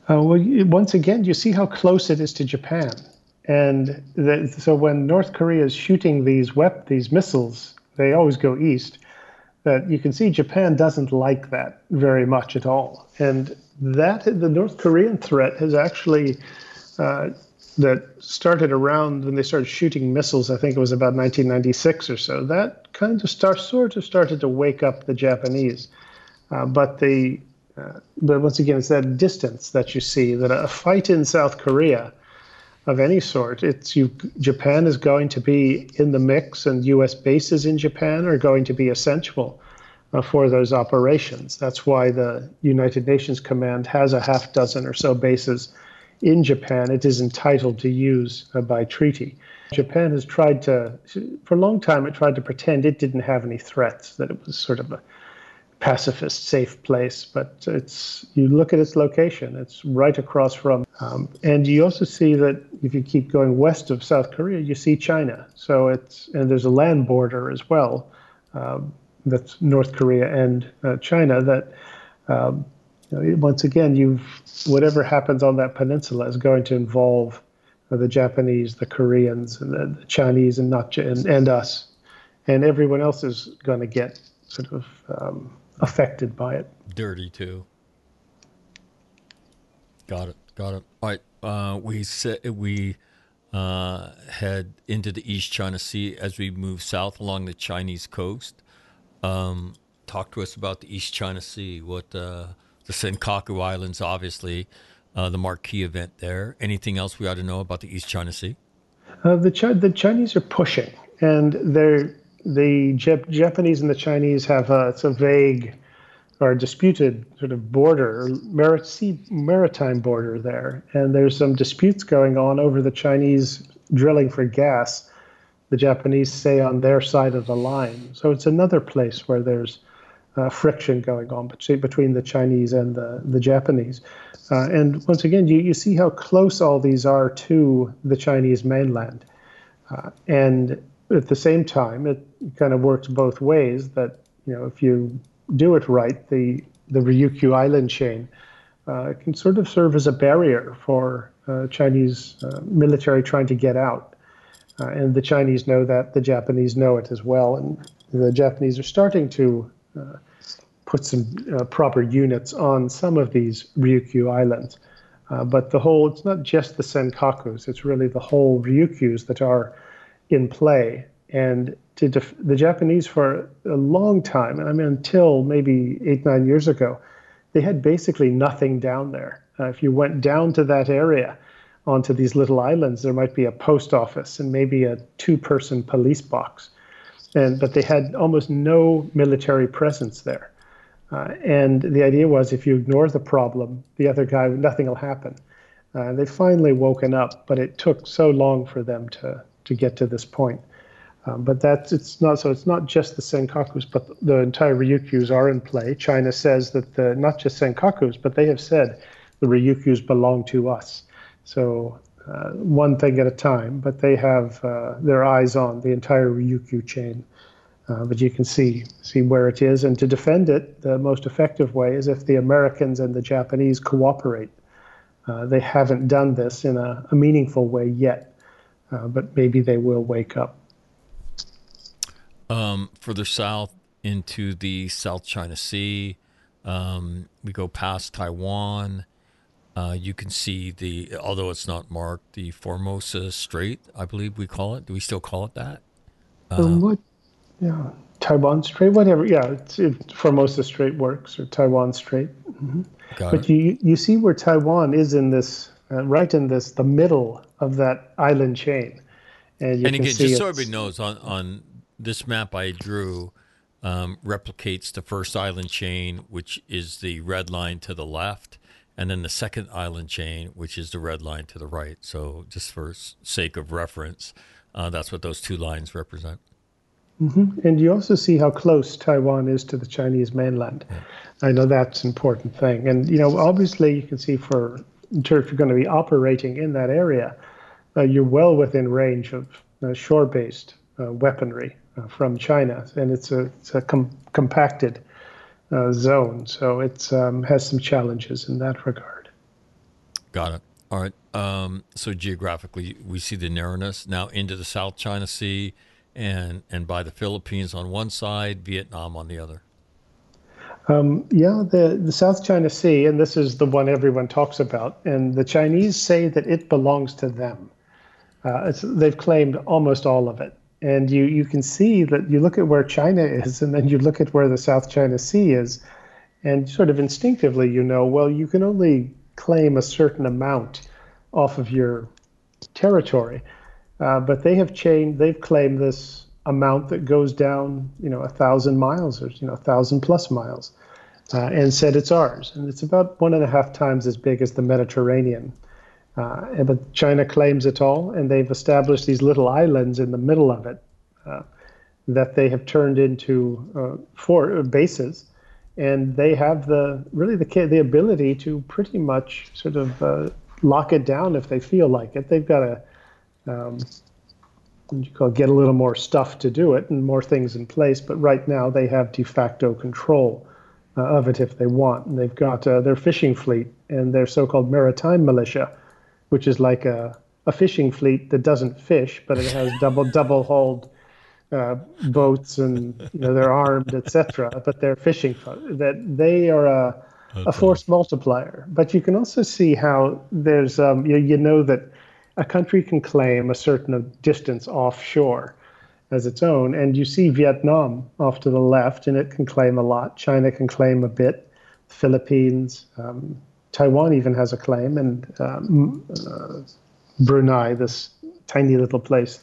Uh, well, once again, you see how close it is to Japan, and the, so when North Korea is shooting these wep- these missiles, they always go east. That you can see Japan doesn't like that very much at all, and that the North Korean threat has actually uh, that started around when they started shooting missiles. I think it was about 1996 or so. That kind of start sort of started to wake up the Japanese. Uh, but the uh, but once again, it's that distance that you see that a fight in South Korea of any sort, it's you. Japan is going to be in the mix, and U.S. bases in Japan are going to be essential uh, for those operations. That's why the United Nations Command has a half dozen or so bases in Japan. It is entitled to use uh, by treaty. Japan has tried to, for a long time, it tried to pretend it didn't have any threats, that it was sort of a pacifist, safe place. But it's you look at its location; it's right across from, um, and you also see that if you keep going west of South Korea, you see China. So it's and there's a land border as well. Um, that's North Korea and uh, China. That um, you know, once again, you've whatever happens on that peninsula is going to involve uh, the Japanese, the Koreans, and the, the Chinese, and not and, and us, and everyone else is going to get sort of um, affected by it. Dirty too. Got it. Got it. All right. Uh, we set, we uh, head into the East China Sea as we move south along the Chinese coast. Um, talk to us about the East China Sea. What uh, the Senkaku Islands, obviously, uh, the marquee event there. Anything else we ought to know about the East China Sea? Uh, the Ch- the Chinese are pushing, and they're the Jap- Japanese and the Chinese have a, it's a vague or disputed sort of border, marit- sea, maritime border there, and there's some disputes going on over the Chinese drilling for gas. The Japanese say on their side of the line, so it's another place where there's uh, friction going on between the Chinese and the, the Japanese. Uh, and once again, you, you see how close all these are to the Chinese mainland. Uh, and at the same time, it kind of works both ways that, you know, if you do it right, the, the Ryukyu island chain uh, can sort of serve as a barrier for uh, Chinese uh, military trying to get out. and the Chinese know that, the Japanese know it as well. And the Japanese are starting to uh, put some uh, proper units on some of these Ryukyu islands. Uh, but the whole, it's not just the Senkakus, it's really the whole Ryukyus that are in play. And def- the Japanese, for a long time, and I mean, until maybe eight, nine years ago, they had basically nothing down there. Uh, if you went down to that area, onto these little islands, there might be a post office and maybe a two person police box and but they had almost no military presence there. Uh, and the idea was if you ignore the problem, the other guy, nothing will happen. Uh, they finally woken up, but it took so long for them to to get to this point. Um, but that's it's not so. It's not just the Senkakus, but the entire Ryukyus are in play. China says that the not just Senkakus, but they have said the Ryukyus belong to us. So uh, one thing at a time, but they have uh, their eyes on the entire Ryukyu chain. Uh, but you can see see where it is, and to defend it, the most effective way is if the Americans and the Japanese cooperate. Uh, they haven't done this in a, a meaningful way yet, uh, but maybe they will wake up. Um, further south into the South China Sea, um, we go past Taiwan uh, you can see the, although it's not marked, the Formosa Strait, I believe we call it. Do we still call it that? Uh, um, what? Yeah, Taiwan Strait, whatever. Yeah, it's, it, Formosa Strait works or Taiwan Strait. Mm-hmm. but it. you you see where Taiwan is in this, uh, right in this, the middle of that island chain, and you and can again, see just so everybody knows, on on this map I drew. Um, replicates the first island chain, which is the red line to the left and then the second island chain, which is the red line to the right. So, just for sake of reference, uh, that's what those two lines represent. Mm-hmm. And you also see how close Taiwan is to the Chinese mainland. Yeah. I know that's an important thing. And, you know, obviously you can see for, if you're going to be operating in that area, uh, you're well within range of uh, shore based uh, weaponry uh, from China. And it's a, it's a com- compacted uh, zone. So it um, has some challenges in that regard. Got it. All right. Um, so geographically, we see the narrowness now into the South China Sea, and and by the Philippines on one side, Vietnam on the other. Um, yeah, the the South China Sea, and this is the one everyone talks about, and the Chinese say that it belongs to them. Uh, they've claimed almost all of it and you you can see that you look at where China is, and then you look at where the South China Sea is, and sort of instinctively you know, well, you can only claim a certain amount off of your territory, uh, but they have changed. They've claimed this amount that goes down, you know, a thousand miles or you know, a thousand plus miles, uh, and said it's ours, and it's about one and a half times as big as the Mediterranean. Uh, but China claims it all, and they've established these little islands in the middle of it uh, that they have turned into uh, for bases, and they have the really the the ability to pretty much sort of uh, lock it down if they feel like it. They've got a um, you call get a little more stuff to do it and more things in place, but right now they have de facto control. Uh, of it if they want. And they've got uh, their fishing fleet and their so-called maritime militia, which is like a, a fishing fleet that doesn't fish, but it has double double hulled uh, boats and you know they're armed, etc. But they're fishing that they are a, okay. a force multiplier. But you can also see how there's um, you, you know that a country can claim a certain distance offshore as its own. And you see Vietnam off to the left, and it can claim a lot. China can claim a bit. Philippines, um, Taiwan even has a claim, and um, uh, Brunei, this tiny little place,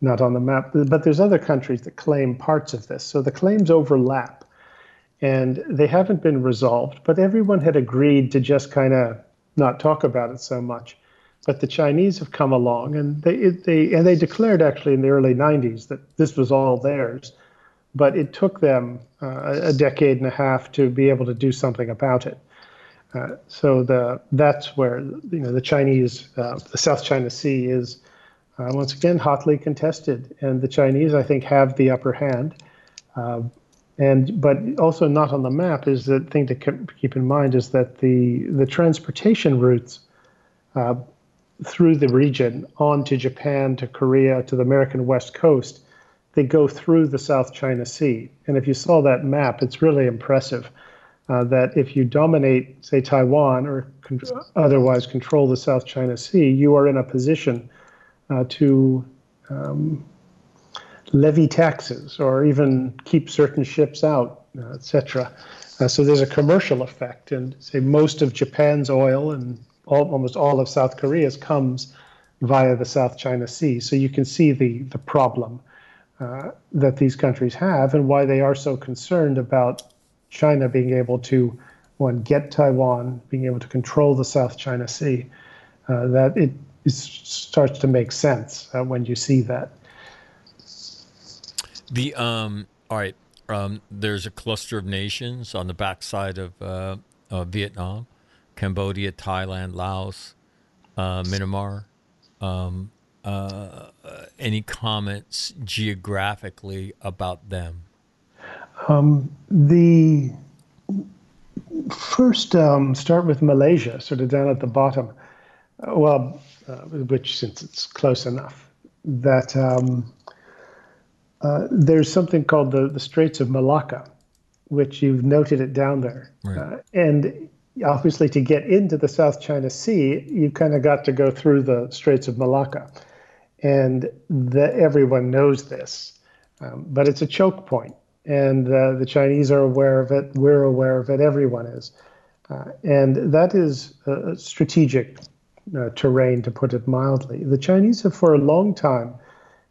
not on the map. But there's other countries that claim parts of this. So the claims overlap, and they haven't been resolved. But everyone had agreed to just kind of not talk about it so much. But the Chinese have come along, and they they and they declared actually in the early 90s that this was all theirs. But it took them uh, a decade and a half to be able to do something about it. Uh, so the that's where you know the Chinese, uh, the South China Sea is uh, once again hotly contested, and the Chinese I think have the upper hand. Uh, and but also not on the map is the thing to keep in mind is that the the transportation routes uh, through the region on to Japan, to Korea, to the American West Coast, they go through the South China Sea. And if you saw that map, it's really impressive uh, that if you dominate, say, Taiwan or con- otherwise control the South China Sea, you are in a position uh, to um, levy taxes or even keep certain ships out, uh, etc. Uh, so there's a commercial effect. And say most of Japan's oil and all, almost all of South Korea's comes via the South China Sea. So you can see the the problem uh, that these countries have and why they are so concerned about China being able to one get Taiwan, being able to control the South China Sea. Uh, that it, it, starts to make sense uh, when you see that. The um, all right. Um, there's a cluster of nations on the backside of uh, Vietnam Cambodia, Thailand, Laos, uh, Myanmar. Um, uh, any comments geographically about them? Um, the first um, start with Malaysia, sort of down at the bottom. Uh, well, uh, which since it's close enough that um, uh, there's something called the the Straits of Malacca, which you've noted it down there, right. Uh, and obviously to get into the South China Sea, you kind of got to go through the Straits of Malacca, and the, everyone knows this, um, but it's a choke point. and uh, the Chinese are aware of it. We're aware of it. Everyone is, uh, and that is a strategic uh, terrain, to put it mildly. The Chinese have, for a long time,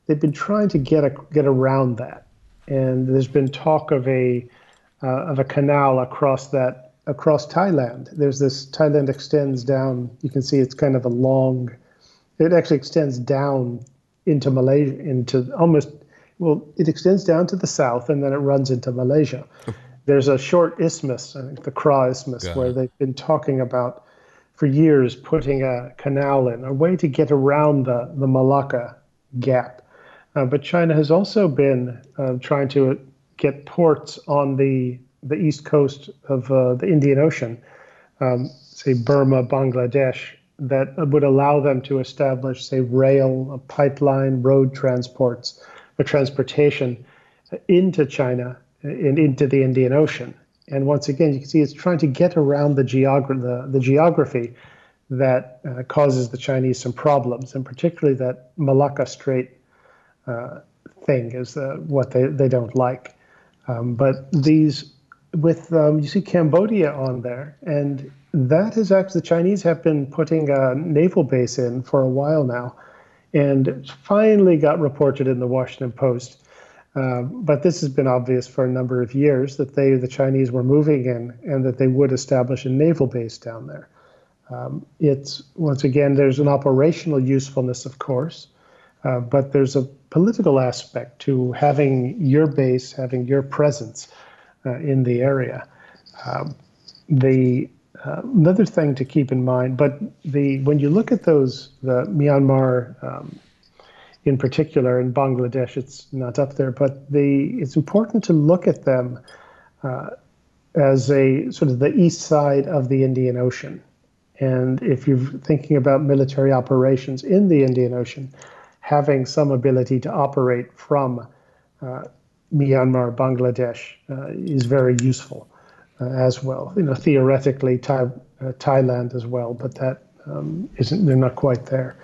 they've been trying to get a, get around that, and there's been talk of a uh, of a canal across that across Thailand. There's this Thailand extends down. You can see it's kind of a long. It actually extends down into Malaysia, into almost. Well, it extends down to the south and then it runs into Malaysia. There's a short isthmus, I think the Kra Isthmus, where they've been talking about for years putting a canal in, a way to get around the, the Malacca Gap. Uh, but China has also been uh, trying to get ports on the the east coast of uh, the Indian Ocean, um, say Burma, Bangladesh, that would allow them to establish, say, rail, pipeline, road transports, or transportation into China and into the Indian Ocean. And once again, you can see it's trying to get around the, geogra- the, the geography that uh, causes the Chinese some problems, and particularly that Malacca Strait uh, thing is uh, what they, they don't like. Um, but these with um, you see Cambodia on there, and that is actually the Chinese have been putting a naval base in for a while now, and finally got reported in the Washington Post. Uh, but this has been obvious for a number of years that they, the Chinese, were moving in and that they would establish a naval base down there. Um, it's once again there's an operational usefulness, of course, uh, but there's a political aspect to having your base, having your presence in the area. Um, the uh, another thing to keep in mind, but the when you look at those the Myanmar um, in particular in Bangladesh, it's not up there, but the it's important to look at them uh, as a sort of the east side of the Indian Ocean. And if you're thinking about military operations in the Indian Ocean, having some ability to operate from uh, Myanmar, Bangladesh uh, is very useful uh, as well. You know, theoretically, Thai, uh, Thailand as well, but that um, not they're not quite there.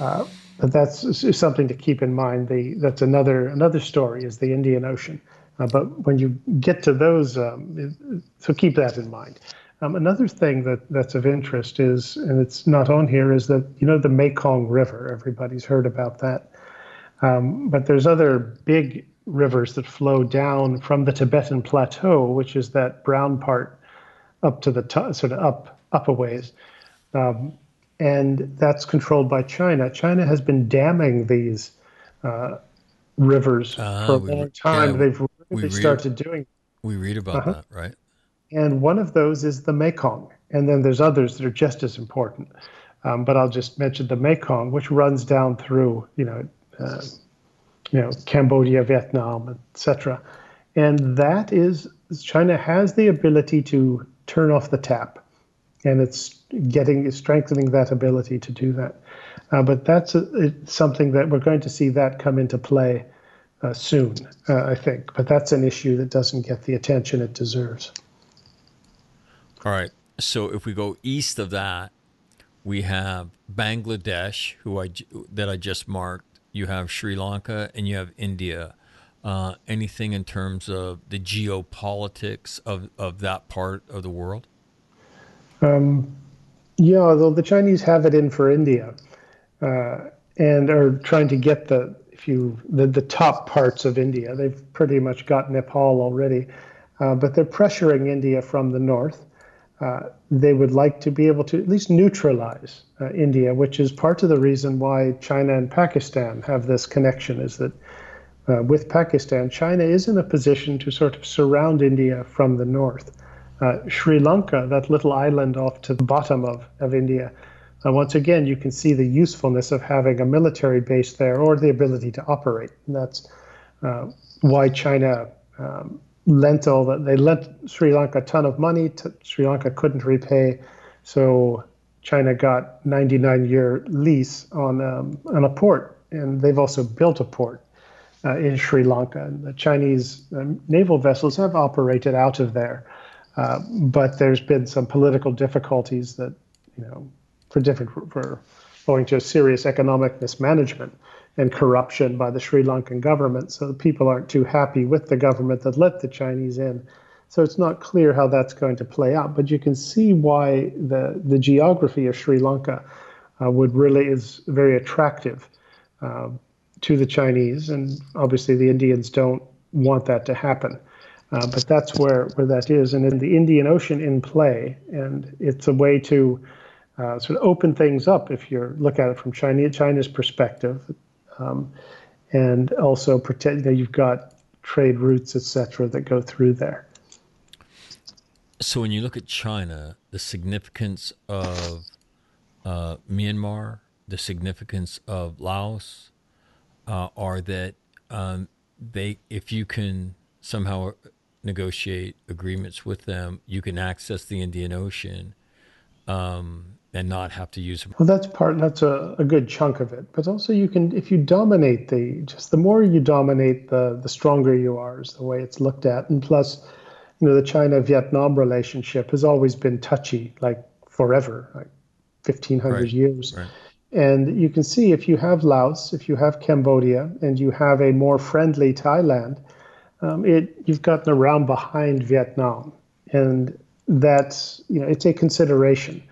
Uh, but that's something to keep in mind. The, that's another another story is the Indian Ocean. Uh, but when you get to those, um, so keep that in mind. Um, another thing that, that's of interest is, and it's not on here, is that you know the Mekong River. Everybody's heard about that, um, but there's other big rivers that flow down from the Tibetan Plateau, which is that brown part up to the top, sort of up up a ways, um, and that's controlled by China. China has been damming these uh, rivers uh, for a long time. Yeah, They've really started doing. We read about uh-huh. that, right? and one of those is the Mekong. And then there's others that are just as important. Um, but I'll just mention the Mekong, which runs down through, you know, uh, you know, Cambodia, Vietnam, etc. And that is China has the ability to turn off the tap, and it's getting strengthening that ability to do that. Uh, but that's a, something that we're going to see that come into play uh, soon, uh, I think. But that's an issue that doesn't get the attention it deserves. All right. So if we go east of that, we have Bangladesh, who I that I just marked. You have Sri Lanka and you have India. Uh, anything in terms of the geopolitics of, of that part of the world? Um, yeah, although the Chinese have it in for India, uh, and are trying to get the if you the, the top parts of India. They've pretty much got Nepal already, uh, but they're pressuring India from the north. Uh, they would like to be able to at least neutralize uh, India, which is part of the reason why China and Pakistan have this connection. Is that uh, with Pakistan, China is in a position to sort of surround India from the north. Uh, Sri Lanka, that little island off to the bottom of, of India, uh, once again, you can see the usefulness of having a military base there or the ability to operate. And that's why China um, lent all that they lent Sri Lanka a ton of money. To, Sri Lanka couldn't repay, so China got 99 year lease on um, on a port, and they've also built a port uh, in Sri Lanka. And the Chinese um, naval vessels have operated out of there, uh, but there's been some political difficulties that you know for different for owing to serious economic mismanagement and corruption by the Sri Lankan government. So the people aren't too happy with the government that let the Chinese in. So it's not clear how that's going to play out, but you can see why the, the geography of Sri Lanka uh, would really is very attractive uh, to the Chinese, and obviously the Indians don't want that to happen. Uh, but that's where, where that is, and in the Indian Ocean in play, and it's a way to uh, sort of open things up if you look at it from China, China's perspective. Um, and also protect, you know, you've got trade routes, et cetera, that go through there. So when you look at China, the significance of uh, Myanmar, the significance of Laos, uh, are that um, they, if you can somehow negotiate agreements with them, you can access the Indian Ocean. Um, and not have to use them. Well, that's part. That's a, a good chunk of it. But also, you can if you dominate the just the more you dominate, the the stronger you are. Is the way it's looked at. And plus, you know, the China Vietnam relationship has always been touchy, like forever, like fifteen hundred right. years. Right. And you can see if you have Laos, if you have Cambodia, and you have a more friendly Thailand, um, it you've gotten around behind Vietnam, and that's you know it's a consideration.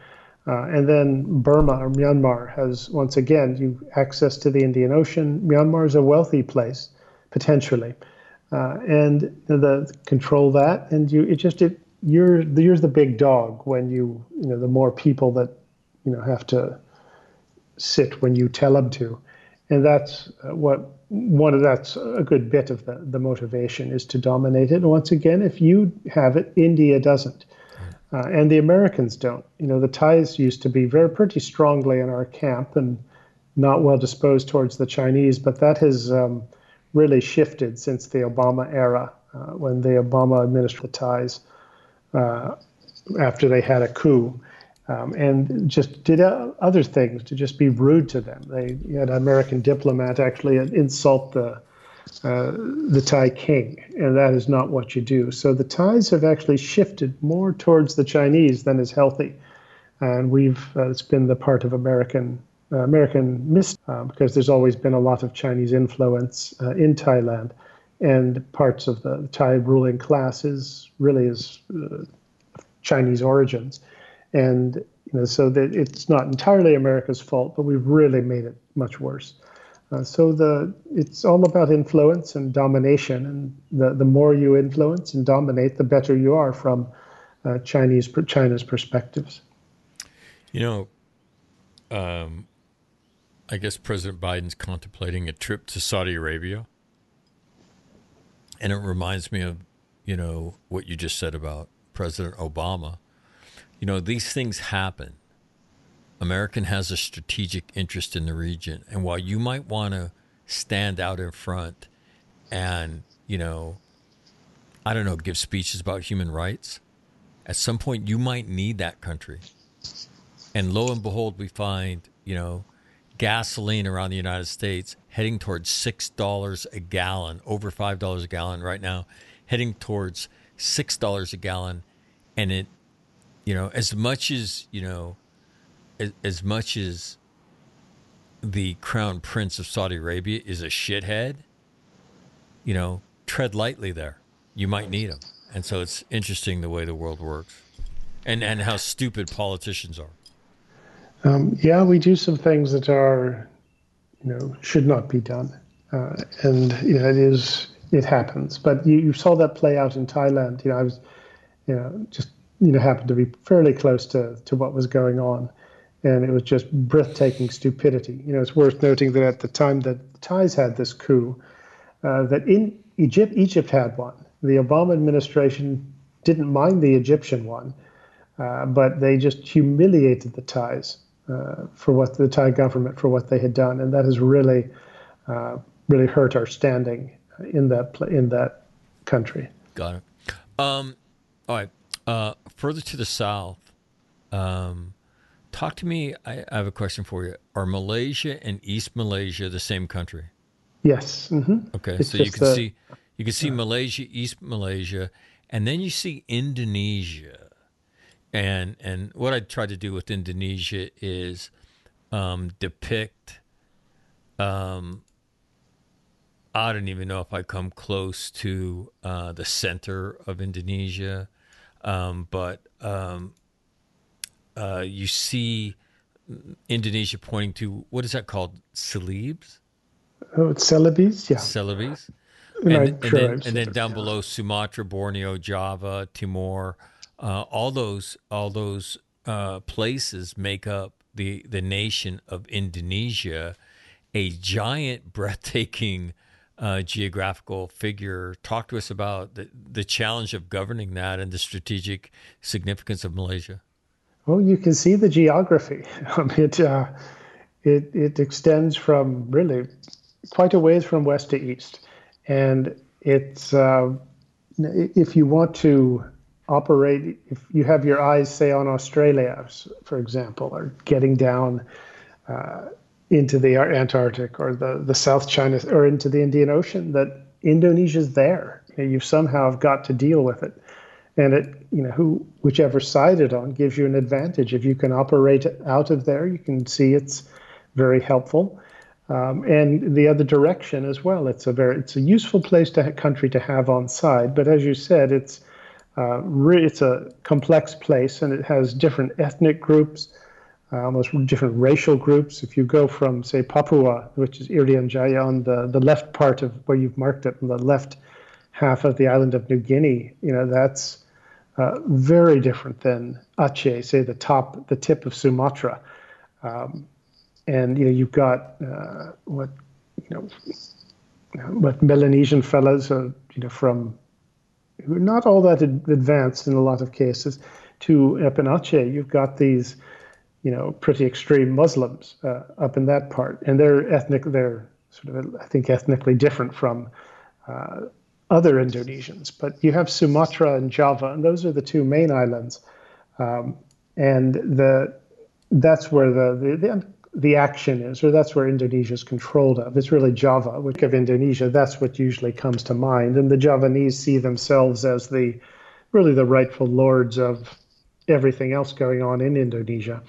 Uh, and then Burma or Myanmar has, once again, you access to the Indian Ocean. Myanmar is a wealthy place, potentially, uh, and the control that, and you it just it you're you're the big dog when you you know the more people that you know have to sit when you tell them to, and that's uh, what one of that's a good bit of the, the motivation is to dominate it. And once again, if you have it, India doesn't. Uh, and the Americans don't. You know, the Thais used to be very pretty strongly in our camp and not well disposed towards the Chinese, but that has um, really shifted since the Obama era, uh, when the Obama administration Thais uh, after they had a coup. Um, and just did uh, other things to just be rude to them. They had an American diplomat actually insult the uh, the Thai king, and that is not what you do. So the Thais have actually shifted more towards the Chinese than is healthy, and we've uh, it's been the part of American uh, American miss uh, because there's always been a lot of Chinese influence uh, in Thailand, and parts of the Thai ruling class is really is Chinese origins, and you know so that it's not entirely America's fault, but we've really made it much worse. Uh, so the it's all about influence and domination, and the, the more you influence and dominate, the better you are from uh, Chinese China's perspectives. You know, um, I guess President Biden's contemplating a trip to Saudi Arabia, and it reminds me of you know what you just said about President Obama. You know, these things happen American has a strategic interest in the region. And while you might want to stand out in front and, you know, I don't know, give speeches about human rights, at some point you might need that country. And lo and behold, we find, you know, gasoline around the United States heading towards $6 a gallon, over $5 a gallon right now, heading towards $6 a gallon. And it, you know, as much as, you know, as, much as the crown prince of Saudi Arabia is a shithead, you know, tread lightly there. You might need him. And so it's interesting the way the world works and, and how stupid politicians are. Um, yeah, we do some things that are, you know, should not be done. Uh, and, you know, it is, it happens. But you, you saw that play out in Thailand. You know, I was, you know, just, you know, happened to be fairly close to, to what was going on and it was just breathtaking stupidity. You know, it's worth noting that at the time that the Thais had this coup, uh, that in Egypt, Egypt had one. The Obama administration didn't mind the Egyptian one, uh, but they just humiliated the Thais uh, for what the Thai government for what they had done, and that has really, uh, really hurt our standing in that in that country. Got it. Um, all right. Uh, further to the south. Um, Talk to me. I, I have a question for you. Are Malaysia and East Malaysia the same country? Yes. Mm-hmm. Okay, it's so you can see you can see Malaysia, East Malaysia, and then you see Indonesia. And and what I try to do with Indonesia is um, depict. Um, I don't even know if I come close to uh, the center of Indonesia, um, but um, uh, you see Indonesia pointing to what is that called? Celebes? Oh, it's Celebes, yeah. Celebes. And, and, sure then, and then down below Sumatra, Borneo, Java, Timor, uh, all those all those uh, places make up the the nation of Indonesia, a giant, breathtaking uh, geographical figure. Talk to us about the the challenge of governing that and the strategic significance of Malaysia. Well, you can see the geography. it, uh, it, it extends from really quite a ways from west to east. And it's, uh, if you want to operate, if you have your eyes, say, on Australia, for example, or getting down uh, into the Antarctic or the, the South China or into the Indian Ocean, that Indonesia's there. You, know, you somehow have got to deal with it and it you know who whichever side it on gives you an advantage. If you can operate out of there you can see it's very helpful. Um, and the other direction as well. It's a very it's a useful place to country to have on side. But as you said it's uh, re- it's a complex place and it has different ethnic groups uh, almost different racial groups. If you go from say Papua which is Irian Jaya on the the left part of where you've marked it on the left half of the island of New Guinea you know that's uh, very different than Aceh, say the top, the tip of Sumatra. Um, and you know you've got uh, what you know what Melanesian fellows, are, you know, from who are not all that advanced in a lot of cases, to up in Aceh, you've got these, you know, pretty extreme Muslims uh, up in that part, and they're ethnic, they're sort of, I think, ethnically different from uh, other Indonesians. But you have Sumatra and Java, and those are the two main islands, um, and the that's where the, the, the action is, or that's where Indonesia is controlled of. It's really Java, which of Indonesia, that's what usually comes to mind. And the Javanese see themselves as the really the rightful lords of everything else going on in Indonesia.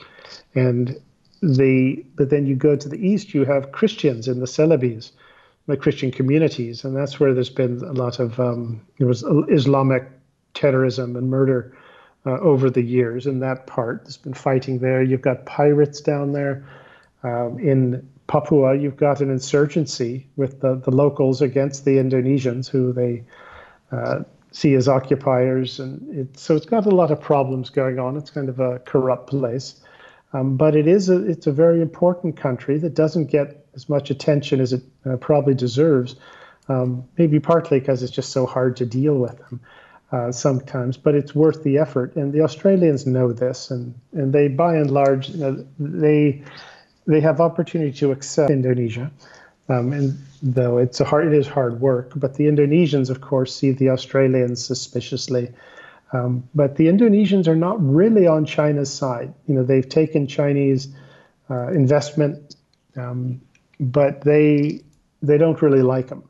And the but then you go to the east, you have Christians in the Celebes, the Christian communities, and that's where there's been a lot of um, there was Islamic terrorism and murder uh, over the years in that part. There's been fighting there. You've got pirates down there. Um, in Papua, you've got an insurgency with the, the locals against the Indonesians, who they uh, see as occupiers, and it, so it's got a lot of problems going on. It's kind of a corrupt place, um, but it is a, it's a very important country that doesn't get as much attention as it uh, probably deserves. Um, maybe partly because it's just so hard to deal with them uh, sometimes, but it's worth the effort. And the Australians know this, and and they by and large you know, they they have opportunity to accept Indonesia, um, and though it's a hard, it is hard work. But the Indonesians, of course, see the Australians suspiciously. Um, but the Indonesians are not really on China's side. You know, they've taken Chinese uh, investment, um, but they they don't really like them.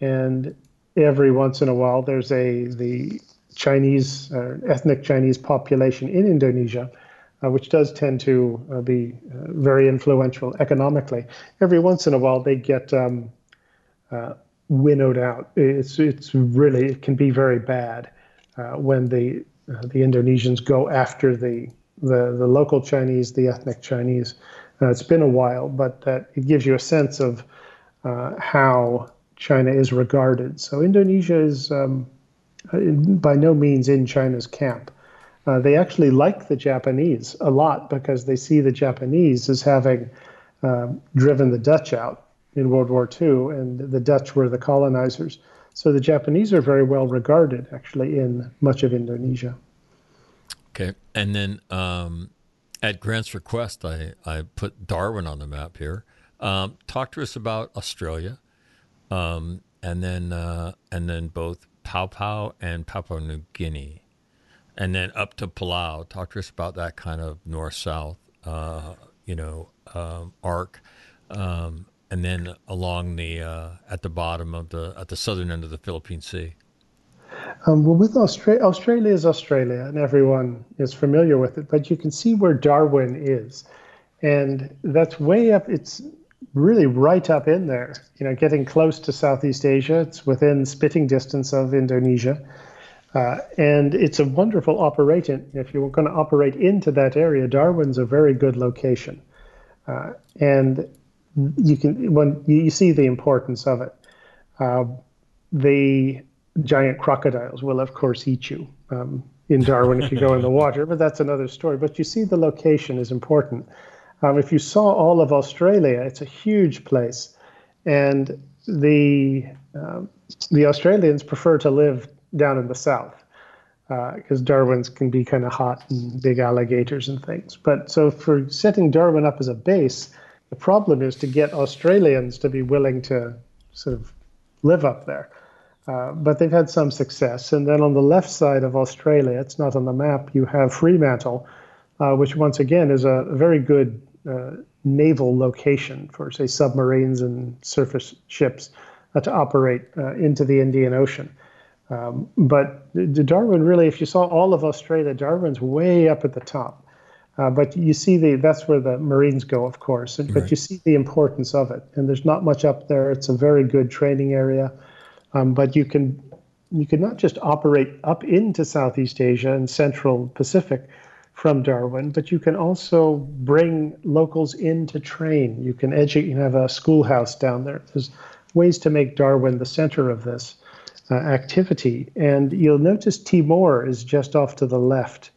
And every once in a while, there's a the Chinese uh, ethnic Chinese population in Indonesia uh, which does tend to uh, be uh, very influential economically. Every once in a while, they get um, uh, winnowed out. It's it's really it can be very bad uh, when the the Indonesians go after the the the local Chinese, the ethnic Chinese. It's been a while, but that it gives you a sense of how China is regarded. So Indonesia is um, by no means in China's camp. Uh, they actually like the Japanese a lot because they see the Japanese as having uh, driven the Dutch out in World War II, and the Dutch were the colonizers. So the Japanese are very well regarded, actually, in much of Indonesia. Okay, and then um, at Grant's request, I, I put Darwin on the map here. Um, talk to us about Australia, um, and then uh, and then both Papua and Papua New Guinea and then up to Palau. Talk to us about that kind of north south, uh, you know, um, arc, um, and then along the uh, at the bottom of the at the southern end of the Philippine Sea. Um, well, with Australia, Australia is Australia, and everyone is familiar with it. But you can see where Darwin is, and that's way up. It's really right up in there. You know, getting close to Southeast Asia. It's within spitting distance of Indonesia. Uh, and it's a wonderful operation. If you're going to operate into that area, Darwin's a very good location. Uh, and you can when you, see the importance of it. Uh, the giant crocodiles will, of course, eat you um, in Darwin if you go in the water, but that's another story. But you see, the location is important. Um, if you saw all of Australia, it's a huge place, and the um, the Australians prefer to live down in the south because uh, Darwin's can be kind of hot and big alligators and things. But so for setting Darwin up as a base, the problem is to get Australians to be willing to sort of live up there. Uh, but they've had some success. And then on the left side of Australia, it's not on the map, you have Fremantle, uh, which once again is a, very good uh, naval location for, say, submarines and surface ships uh, to operate uh, into the Indian Ocean. Um, but Darwin really, if you saw all of Australia, Darwin's way up at the top. Uh, but you see the that's where the Marines go, of course. But right. you see the importance of it, and there's not much up there. It's a very good training area, um, but you can you can not just operate up into Southeast Asia and Central Pacific from Darwin, but you can also bring locals in to train. You can educate. You have a schoolhouse down there. There's ways to make Darwin the center of this. uh, activity. And you'll notice Timor is just off to the left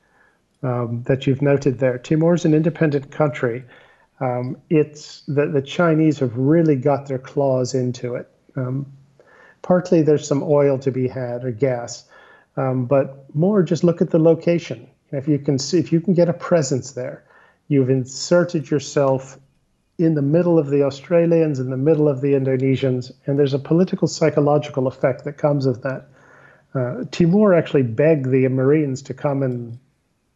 um, that you've noted there. Timor is an independent country. Um, it's the, the Chinese have really got their claws into it. Um, partly there's some oil to be had or gas, um, but more just look at the location. If you can see, if you can get a presence there, you've inserted yourself in the middle of the Australians, in the middle of the Indonesians, and there's a political psychological effect that comes of that. Uh, Timor actually begged the Marines to come and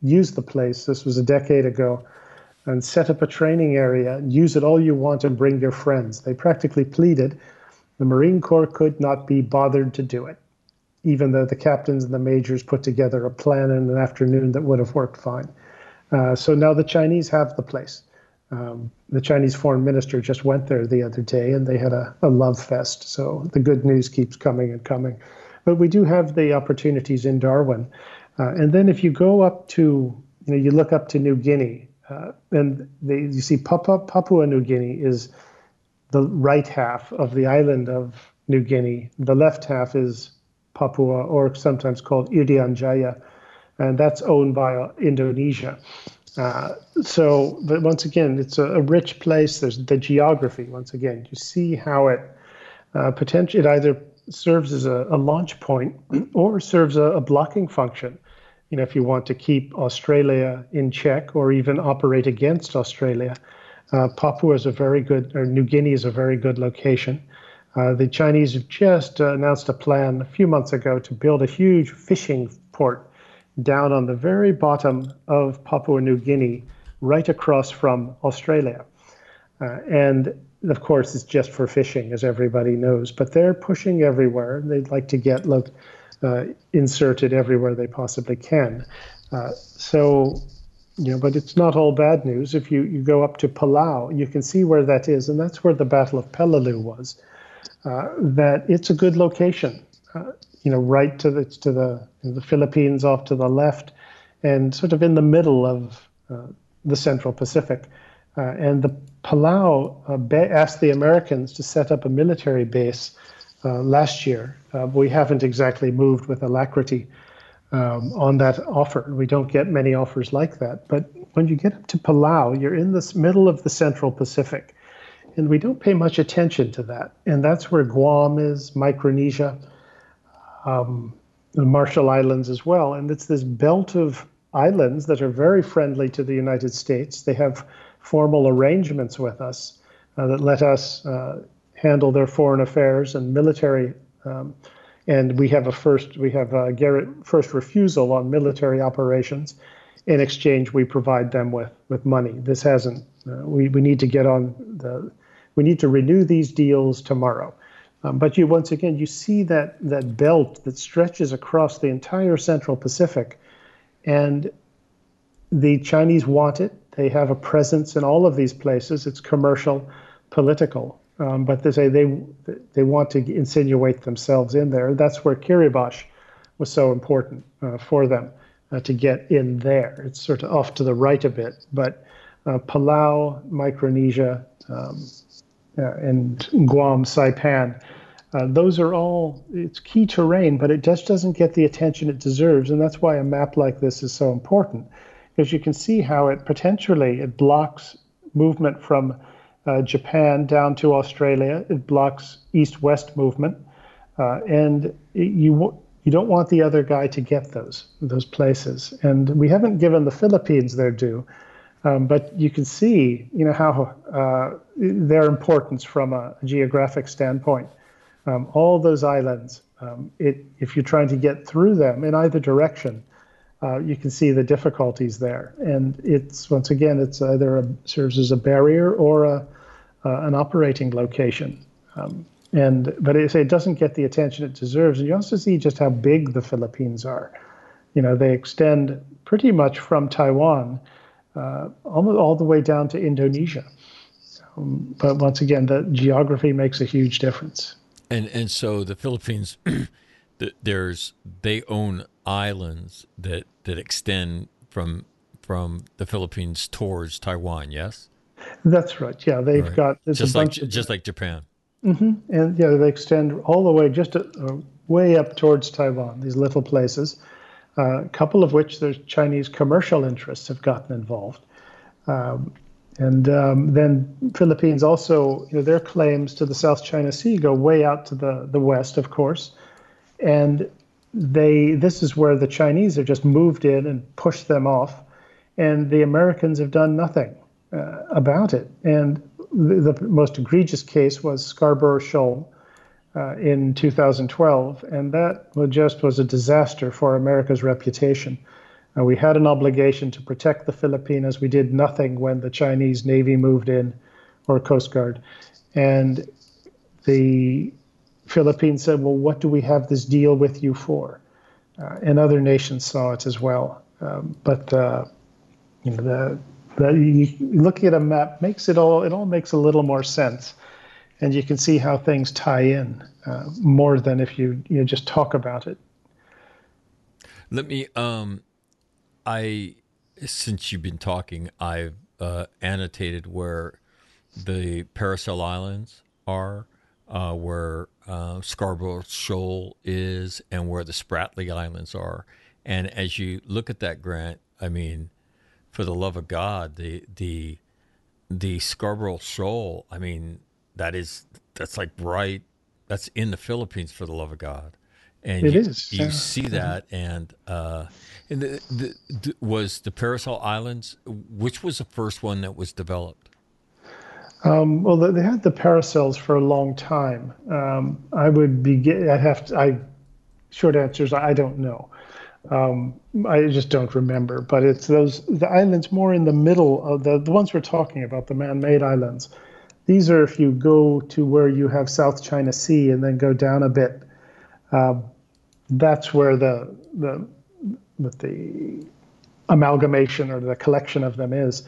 use the place. This was a decade ago, and set up a training area. and Use it all you want and bring your friends. They practically pleaded. The Marine Corps could not be bothered to do it, even though the captains and the majors put together a plan in an afternoon that would have worked fine. Uh, so now the Chinese have the place. Um, the Chinese foreign minister just went there the other day and they had a, a love fest. So the good news keeps coming and coming. But we do have the opportunities in Darwin. Uh, and then if you go up to, you know, you look up to New Guinea, uh, and they, you see Papua, Papua New Guinea is the right half of the island of New Guinea. The left half is Papua, or sometimes called Irian Jaya, and that's owned by uh, Indonesia. Uh, so, but once again, it's a, a, rich place. There's the geography. Once again, you see how it uh, potentially it either serves as a, a launch point or serves a, a, blocking function. You know, if you want to keep Australia in check or even operate against Australia, uh, Papua is a very good, or New Guinea is a very good location. Uh, the Chinese have just uh, announced a plan a few months ago to build a huge fishing port down on the very bottom of Papua New Guinea, right across from Australia. Uh, and of course, it's just for fishing, as everybody knows, but they're pushing everywhere. They'd like to get look, uh, inserted everywhere they possibly can. Uh, so, you know, but it's not all bad news. If you, you go up to Palau, you can see where that is, and that's where the Battle of Peleliu was. Uh, that it's a good location. Uh, you know, right to the to the the Philippines off to the left, and sort of in the middle of uh, the Central Pacific. Uh, and the Palau uh, asked the Americans to set up a military base uh, last year. We haven't exactly moved with alacrity um, on that offer. We don't get many offers like that. But when you get up to Palau, you're in the middle of the Central Pacific. And we don't pay much attention to that. And that's where Guam is, Micronesia um, the Marshall Islands as well. And it's this belt of islands that are very friendly to the United States. They have formal arrangements with us uh, that let us uh, handle their foreign affairs and military. Um, and we have a first we have a Garrett first refusal on military operations. In exchange, we provide them with with money. This hasn't. Uh, we we need to get on the. We need to renew these deals tomorrow. Um, but you once again you see that that belt that stretches across the entire Central Pacific, and the Chinese want it. They have a presence in all of these places. It's commercial, political, um, but they say they they want to insinuate themselves in there. That's where Kiribati was so important uh, for them uh, to get in there. It's sort of off to the right a bit, but uh, Palau, Micronesia, um, uh, and Guam, Saipan. Uh, those are all it's key terrain, but it just doesn't get the attention it deserves, and that's why a map like this is so important, because you can see how it potentially it blocks movement from uh, Japan down to Australia. It blocks east-west movement, uh, and you you don't want the other guy to get those those places. And we haven't given the Philippines their due. Um, but you can see, you know, how uh, their importance from a geographic standpoint. Um, all those islands, um, it, if you're trying to get through them in either direction, uh, you can see the difficulties there. And it's once again, it's either a, serves as a barrier or a, uh, an operating location. Um, and but it, it doesn't get the attention it deserves. And you also see just how big the Philippines are. You know, they extend pretty much from Taiwan uh, almost all the way down to Indonesia. Um, but once again, the geography makes a huge difference. And and so the Philippines, there's they own islands that that extend from from the Philippines towards Taiwan. Yes, that's right. Yeah, they've right. got just like just like Japan. Mm-hmm. And yeah, they extend all the way just uh, way up towards Taiwan, these little places, uh, a couple of which the Chinese commercial interests have gotten involved. Um, and um, then Philippines also, you know, their claims to the South China Sea go way out to the, the west, of course. And they this is where the Chinese have just moved in and pushed them off, and the Americans have done nothing uh, about it. And the, the, most egregious case was Scarborough Shoal uh, in 2012, and that just was a disaster for America's reputation. Uh, we had an obligation to protect the Filipinos. We did nothing when the Chinese Navy moved in, or Coast Guard, and the Philippines said, "Well, what do we have this deal with you for?" Uh, and other nations saw it as well. Um, but uh, you know, the, the you, looking at a map makes it all it all makes a little more sense, and you can see how things tie in uh, more than if you you know, just talk about it. Let me um, I since you've been talking, I've uh, annotated where the Paracel Islands are, uh, where uh, Scarborough Shoal is, and where the Spratly Islands are. And as you look at that, Grant, I mean, for the love of God, the the the Scarborough Shoal, I mean, that is that's like right, that's in the Philippines for the love of God and it you, is. you yeah. see that and uh, and the, the, the, was the Paracel Islands which was the first one that was developed um, well they had the paracels for a long time um, I would be I have to I short answers I don't know um, I just don't remember but it's those the islands more in the middle of the the ones we're talking about the man-made islands these are if you go to where you have South China Sea and then go down a bit um, that's where the the the amalgamation or the collection of them is.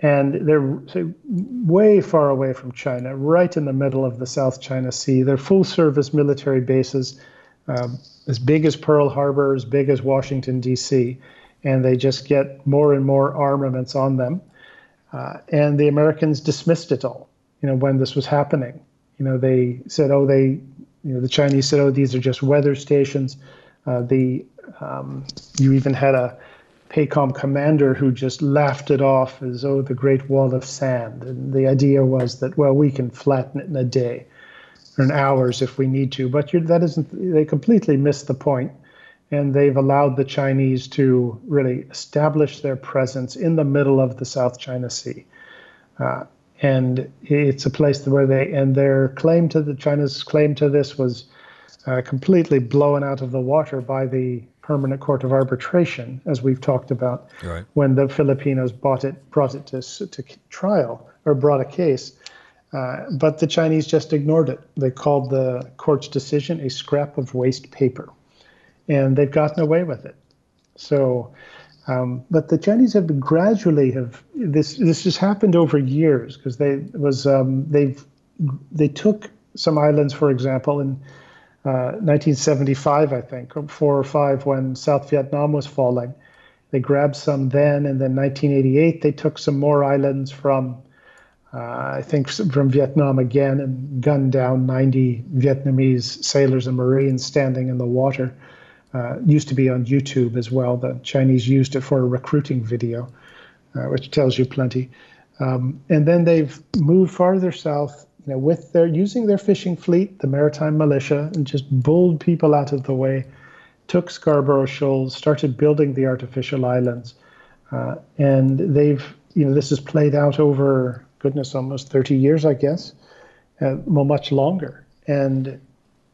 And they're way far away from China, right in the middle of the South China Sea. They're full service military bases, um, as big as Pearl Harbor, as big as Washington, D.C., and they just get more and more armaments on them. Uh, and the Americans dismissed it all, you know, when this was happening. You know, they said, oh, they you know, the Chinese said, "Oh, these are just weather stations." Uh, the um, you even had a PACOM commander who just laughed it off as, "Oh, the Great Wall of Sand." And the idea was that, well, we can flatten it in a day or in hours if we need to. But that isn't. They completely missed the point, and they've allowed the Chinese to really establish their presence in the middle of the South China Sea. Uh, and it's a place where they and their claim to the China's claim to this was uh, completely blown out of the water by the Permanent Court of Arbitration, as we've talked about, right. when the Filipinos bought it, brought it to, to trial or brought a case. Uh, but the Chinese just ignored it. They called the court's decision a scrap of waste paper, and they've gotten away with it. So um, but the Chinese have gradually have this this has happened over years because they was um, they've they took some islands, for example, in uh, 1975, I think, or four or five, when South Vietnam was falling. They grabbed some then, and then 1988 they took some more islands from, uh, I think, from Vietnam again, and gunned down 90 Vietnamese sailors and Marines standing in the water uh, used to be on YouTube as well. The Chinese used it for a recruiting video, uh, which tells you plenty. Um, and then they've moved farther south, you know, with their using their fishing fleet, the maritime militia, and just bulled people out of the way. Took Scarborough Shoals, started building the artificial islands, uh, and they've, you know, this has played out over goodness, almost 30 years, I guess, uh, well, much longer. And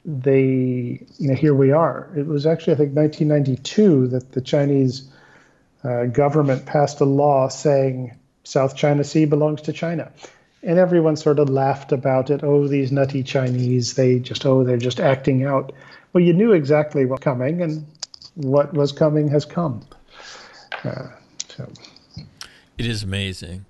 they, you know, here we are. It was actually, I think, 1992 that the Chinese uh, government passed a law saying South China Sea belongs to China. And everyone sort of laughed about it. Oh, these nutty Chinese, they just, oh, they're just acting out. Well, you knew exactly what was coming, and what was coming has come. Uh, so. It is amazing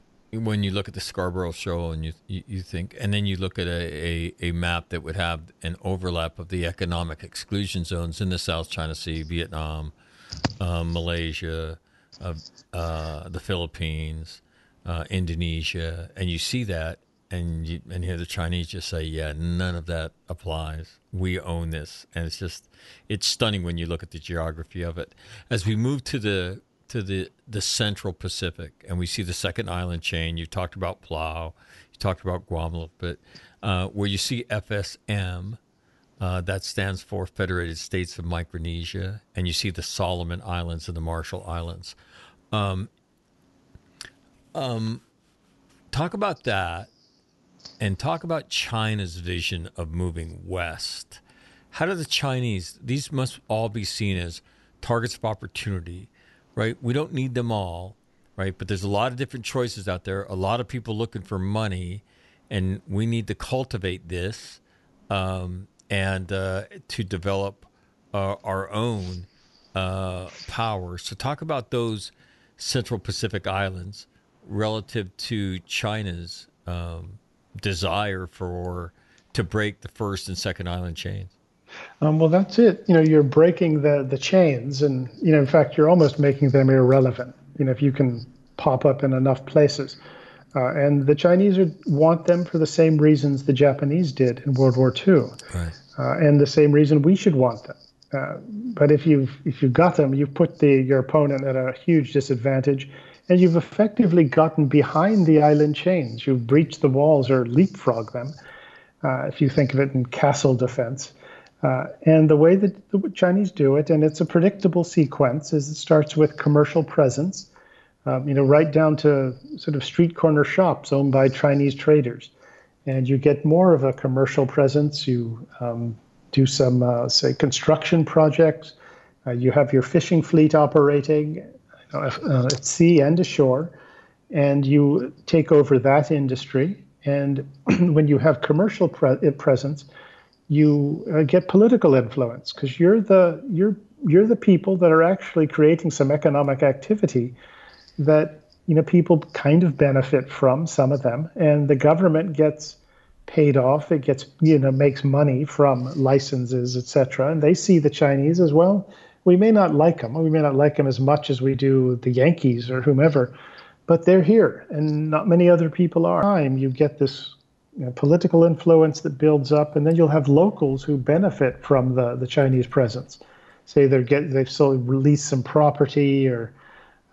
when you look at the Scarborough Shoal and you, you, you think, and then you look at a, a, a, map that would have an overlap of the economic exclusion zones in the South China Sea, Vietnam, um, Malaysia, uh, uh, the Philippines, uh, Indonesia, and you see that and you, and hear the Chinese just say, "Yeah, none of that applies. We own this," and it's just it's stunning when you look at the geography of it. As we move to the to the the Central Pacific, and we see the second island chain. You talked about Palau, you talked about Guam a little bit, uh, where you see FSM. Uh, that stands for Federated States of Micronesia, and you see the Solomon Islands and the Marshall Islands. Um, um, talk about that and talk about China's vision of moving west. How do the Chinese, these must all be seen as targets of opportunity, right? We don't need them all, right? But there's a lot of different choices out there, a lot of people looking for money, and we need to cultivate this um, and uh, to develop uh, our own uh, power. So, talk about those Central Pacific islands relative to China's um, desire for to break the first and second island chains. Um, well, that's it. You know, you're breaking the the chains, and you know, in fact, you're almost making them irrelevant. You know, if you can pop up in enough places, uh, and the Chinese are, want them for the same reasons the Japanese did in World War II, right. uh, and the same reason we should want them. Uh, but if you've if you've got them, you've put the your opponent at a huge disadvantage, and you've effectively gotten behind the island chains. You've breached the walls or leapfrog them, uh, if you think of it in castle defense. Uh, and the way that the Chinese do it, and it's a predictable sequence, is it starts with commercial presence, um, you know, right down to sort of street corner shops owned by Chinese traders. And you get more of a commercial presence. You um, do some, uh, say, construction projects. Uh, you have your fishing fleet operating uh, at sea and ashore, and you take over that industry. And when you have commercial pre- presence, you uh, get political influence because you're the you're you're the people that are actually creating some economic activity that you know people kind of benefit from some of them and the government gets paid off it gets you know makes money from licenses etc and they see the chinese as well we may not like them. We may not like them as much as we do the Yankees or whomever, but they're here, and not many other people are. You get this you know, political influence that builds up, and then you'll have locals who benefit from the the Chinese presence. Say they get they've sold released some property or.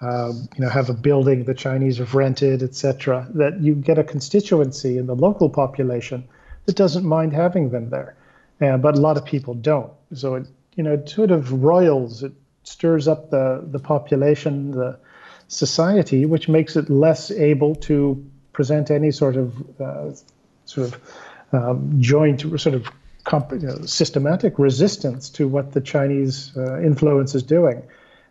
Um, you know, have a building the Chinese have rented, etc. That you get a constituency in the local population that doesn't mind having them there, uh, but a lot of people don't. So it you know, it sort of roils. It stirs up the, the population, the society, which makes it less able to present any sort of uh, sort of um, joint, sort of comp- you know, systematic resistance to what the Chinese uh, influence is doing.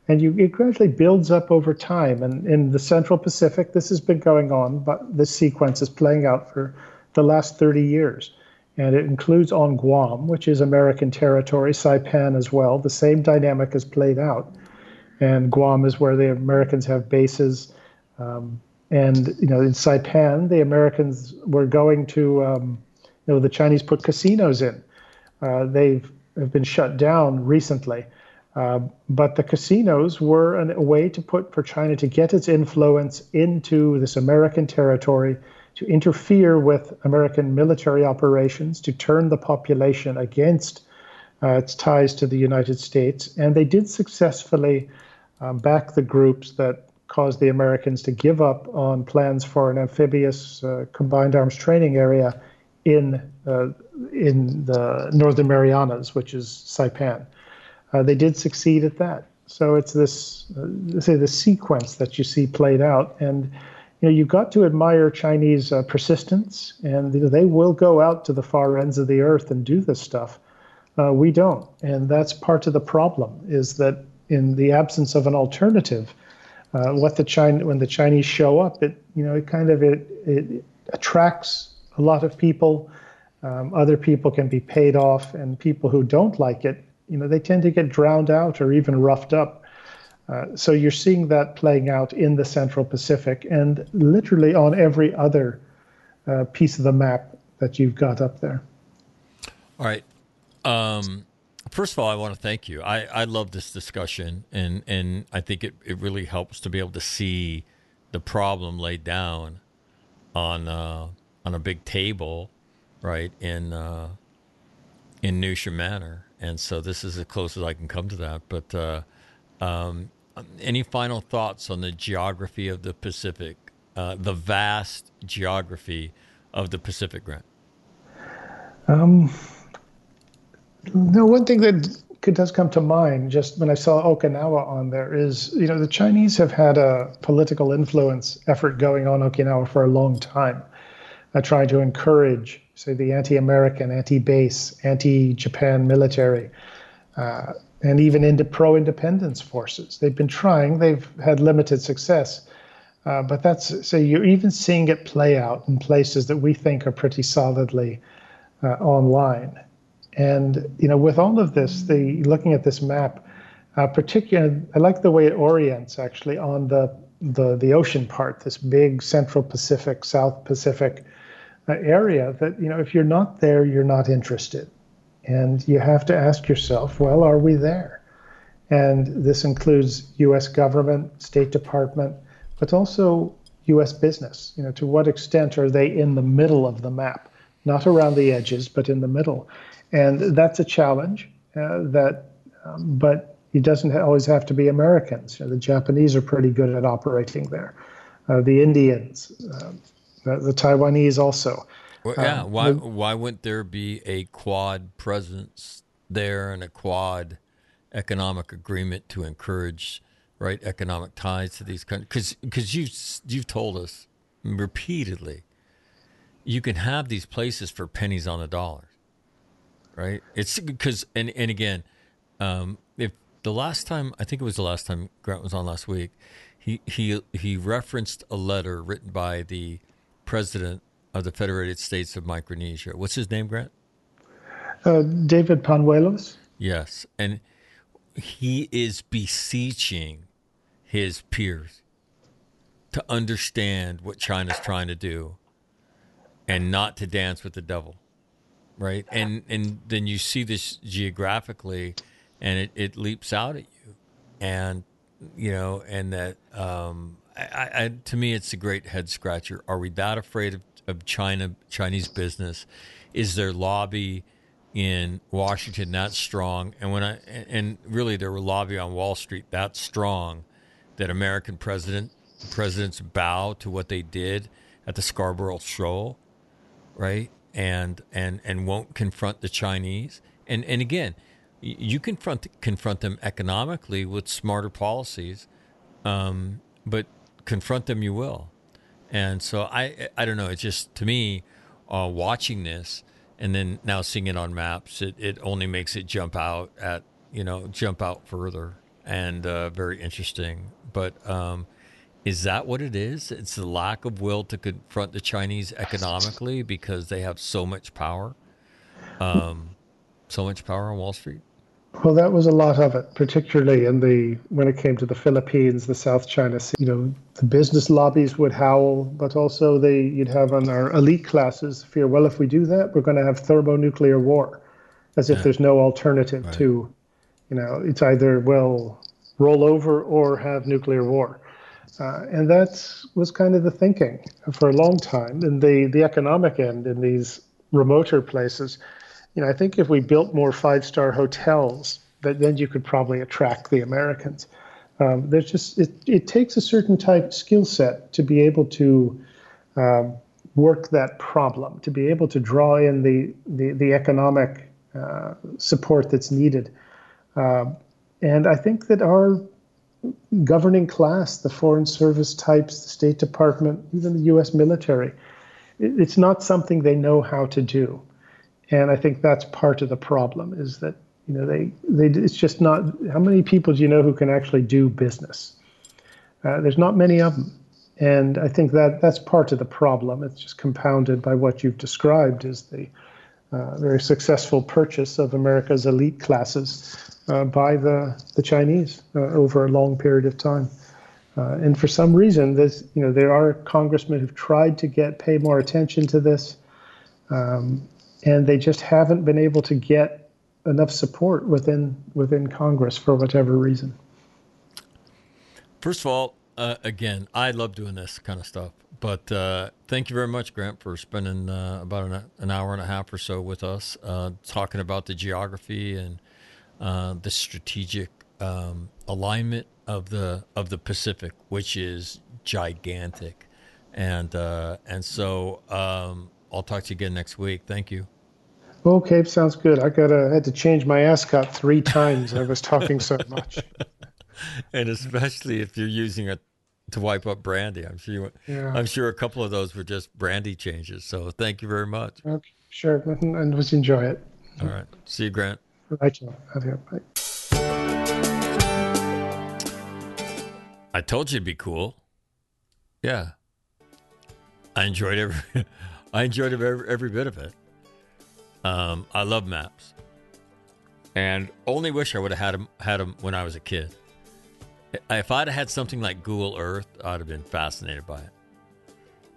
And you, it gradually builds up over time. And in the Central Pacific, this has been going on, but this sequence is playing out for the last 30 years and it includes on Guam, which is American territory, Saipan as well. The same dynamic is played out, and Guam is where the Americans have bases. Um, and you know, in Saipan, the Americans were going to, um, you know, the Chinese put casinos in. Uh, they've have been shut down recently, uh, but the casinos were an, a way to put for China to get its influence into this American territory to interfere with American military operations, to turn the population against uh, its ties to the United States. And they did successfully um, back the groups that caused the Americans to give up on plans for an amphibious uh, combined arms training area in uh, in the Northern Marianas, which is Saipan. Uh, they did succeed at that. So it's this, uh, say, the sequence that you see played out, and you know, you've got to admire Chinese uh, persistence, and you know, they will go out to the far ends of the earth and do this stuff. Uh, we don't, and that's part of the problem. Is that in the absence of an alternative, uh, the China when the Chinese show up, it you know it kind of it, it attracts a lot of people. Um, other people can be paid off, and people who don't like it, you know, they tend to get drowned out or even roughed up uh, so you're seeing that playing out in the Central Pacific and literally on every other uh, piece of the map that you've got up there. All right. Um, first of all, I want to thank you. I, I love this discussion, and, and I think it, it really helps to be able to see the problem laid down on uh, on a big table, right in uh, in Newsham Manor, and so this is as close as I can come to that. But uh, um, any final thoughts on the geography of the Pacific, uh, the vast geography of the Pacific, Grant? Um, no, one thing that does come to mind just when I saw Okinawa on there is, you know, the Chinese have had a political influence effort going on Okinawa for a long time, uh, trying to encourage, say, the anti-American, anti-base, anti-Japan military, uh, and even into pro-independence forces. They've been trying. They've had limited success. Uh, but that's so you're even seeing it play out in places that we think are pretty solidly uh, online. And you know, with all of this, the looking at this map, uh, particularly, I like the way it orients actually on the the the ocean part, this big Central Pacific, South Pacific uh, area. That you know, if you're not there, you're not interested, and you have to ask yourself, well, are we there? And this includes U.S. government, State Department, but also U.S. business. You know, to what extent are they in the middle of the map, not around the edges, but in the middle? And that's a challenge. Uh, that, um, but it doesn't always have to be Americans. You know, the Japanese are pretty good at operating there. Uh, the Indians, uh, the, the, Taiwanese also. Well, yeah. Um, why why wouldn't there be a quad presence there and a quad economic agreement to encourage right economic ties to these countries? Because because you you've told us repeatedly you can have these places for pennies on the dollar right? It's because and and again, um, if the last time I think it was the last time Grant was on last week, he he he referenced a letter written by the president of the Federated States of Micronesia. What's his name, Grant? Uh, David Panuelos. Yes, and he is beseeching his peers to understand what China's trying to do and not to dance with the devil right? And and then you see this geographically, and it, it leaps out at you, and you know, and that um, I, I, to me, it's a great head scratcher. Are we that afraid of, of China, Chinese business? Is their lobby in Washington that strong? And when I and really their lobby on Wall Street that strong that American president presidents bow to what they did at the Scarborough Shoal, right? And and and won't confront the Chinese. And and again, you confront confront them economically with smarter policies, um, but confront them you will. And so I I don't know. It's just to me, uh, watching this and then now seeing it on maps, it, it only makes it jump out at you know jump out further and uh, very interesting. But um, is that what it is? It's the lack of will to confront the Chinese economically because they have so much power, um, so much power on Wall Street. Well, that was a lot of it, particularly in the when it came to the Philippines, the South China Sea. You know, the business lobbies would howl, but also they you'd have on our elite classes fear. Well, if we do that, we're going to have thermonuclear war, as if yeah. there's no alternative right. to, you know, it's either well roll over or have nuclear war. Uh, and that was kind of the thinking for a long time. And the, the economic end in these remoter places, you know, I think if we built more five star hotels, that then you could probably attract the Americans. Um, there's just it, it takes a certain type skill set to be able to um, work that problem, to be able to draw in the the, the economic uh, support that's needed. Uh, and I think that our governing class, the foreign service types, the State Department, even the U.S. military. It's not something they know how to do, and I think that's part of the problem. Is that you know they they it's just not how many people do you know who can actually do business? Uh, there's not many of them, and I think that that's part of the problem. It's just compounded by what you've described as the uh, very successful purchase of America's elite classes uh, by the, the Chinese uh, over a long period of time. Uh, and for some reason, this, you know, there are congressmen who've tried to get pay more attention to this, um, and they just haven't been able to get enough support within within Congress for whatever reason. First of all, uh, again, I love doing this kind of stuff, But uh, thank you very much, Grant, for spending uh, about an, an, hour and a half or so with us, uh, talking about the geography and uh, the strategic um, alignment of the of the Pacific, which is gigantic. And uh, and so um, I'll talk to you again next week. Thank you. Okay, sounds good. I got I had to change my ascot three times. I was talking so much. and especially if you're using it to wipe up brandy, I'm sure. You, yeah. I'm sure a couple of those were just brandy changes. So thank you very much. Okay, sure, and let's enjoy it. All right. See you, Grant. Bye, Bye. I told you it'd be cool. Yeah. I enjoyed every I enjoyed every, every bit of it. Um, I love maps, and only wish I would have had them had them when I was a kid. If I'd had something like Google Earth, I'd have been fascinated by it.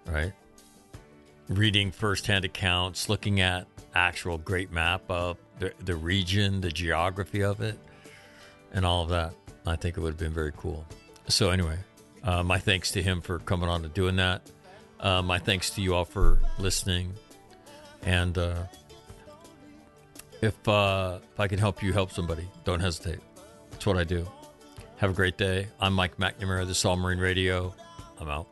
Right, reading firsthand accounts, looking at actual great map of the the region, the geography of it, and all of that. I think it would have been very cool. So anyway, uh, my thanks to him for coming on and doing that. Uh, my thanks to you all for listening. And uh, if uh, if I can help you help somebody, don't hesitate. That's what I do. Have a great day. I'm Mike McNamara, this All Marine Radio. I'm out.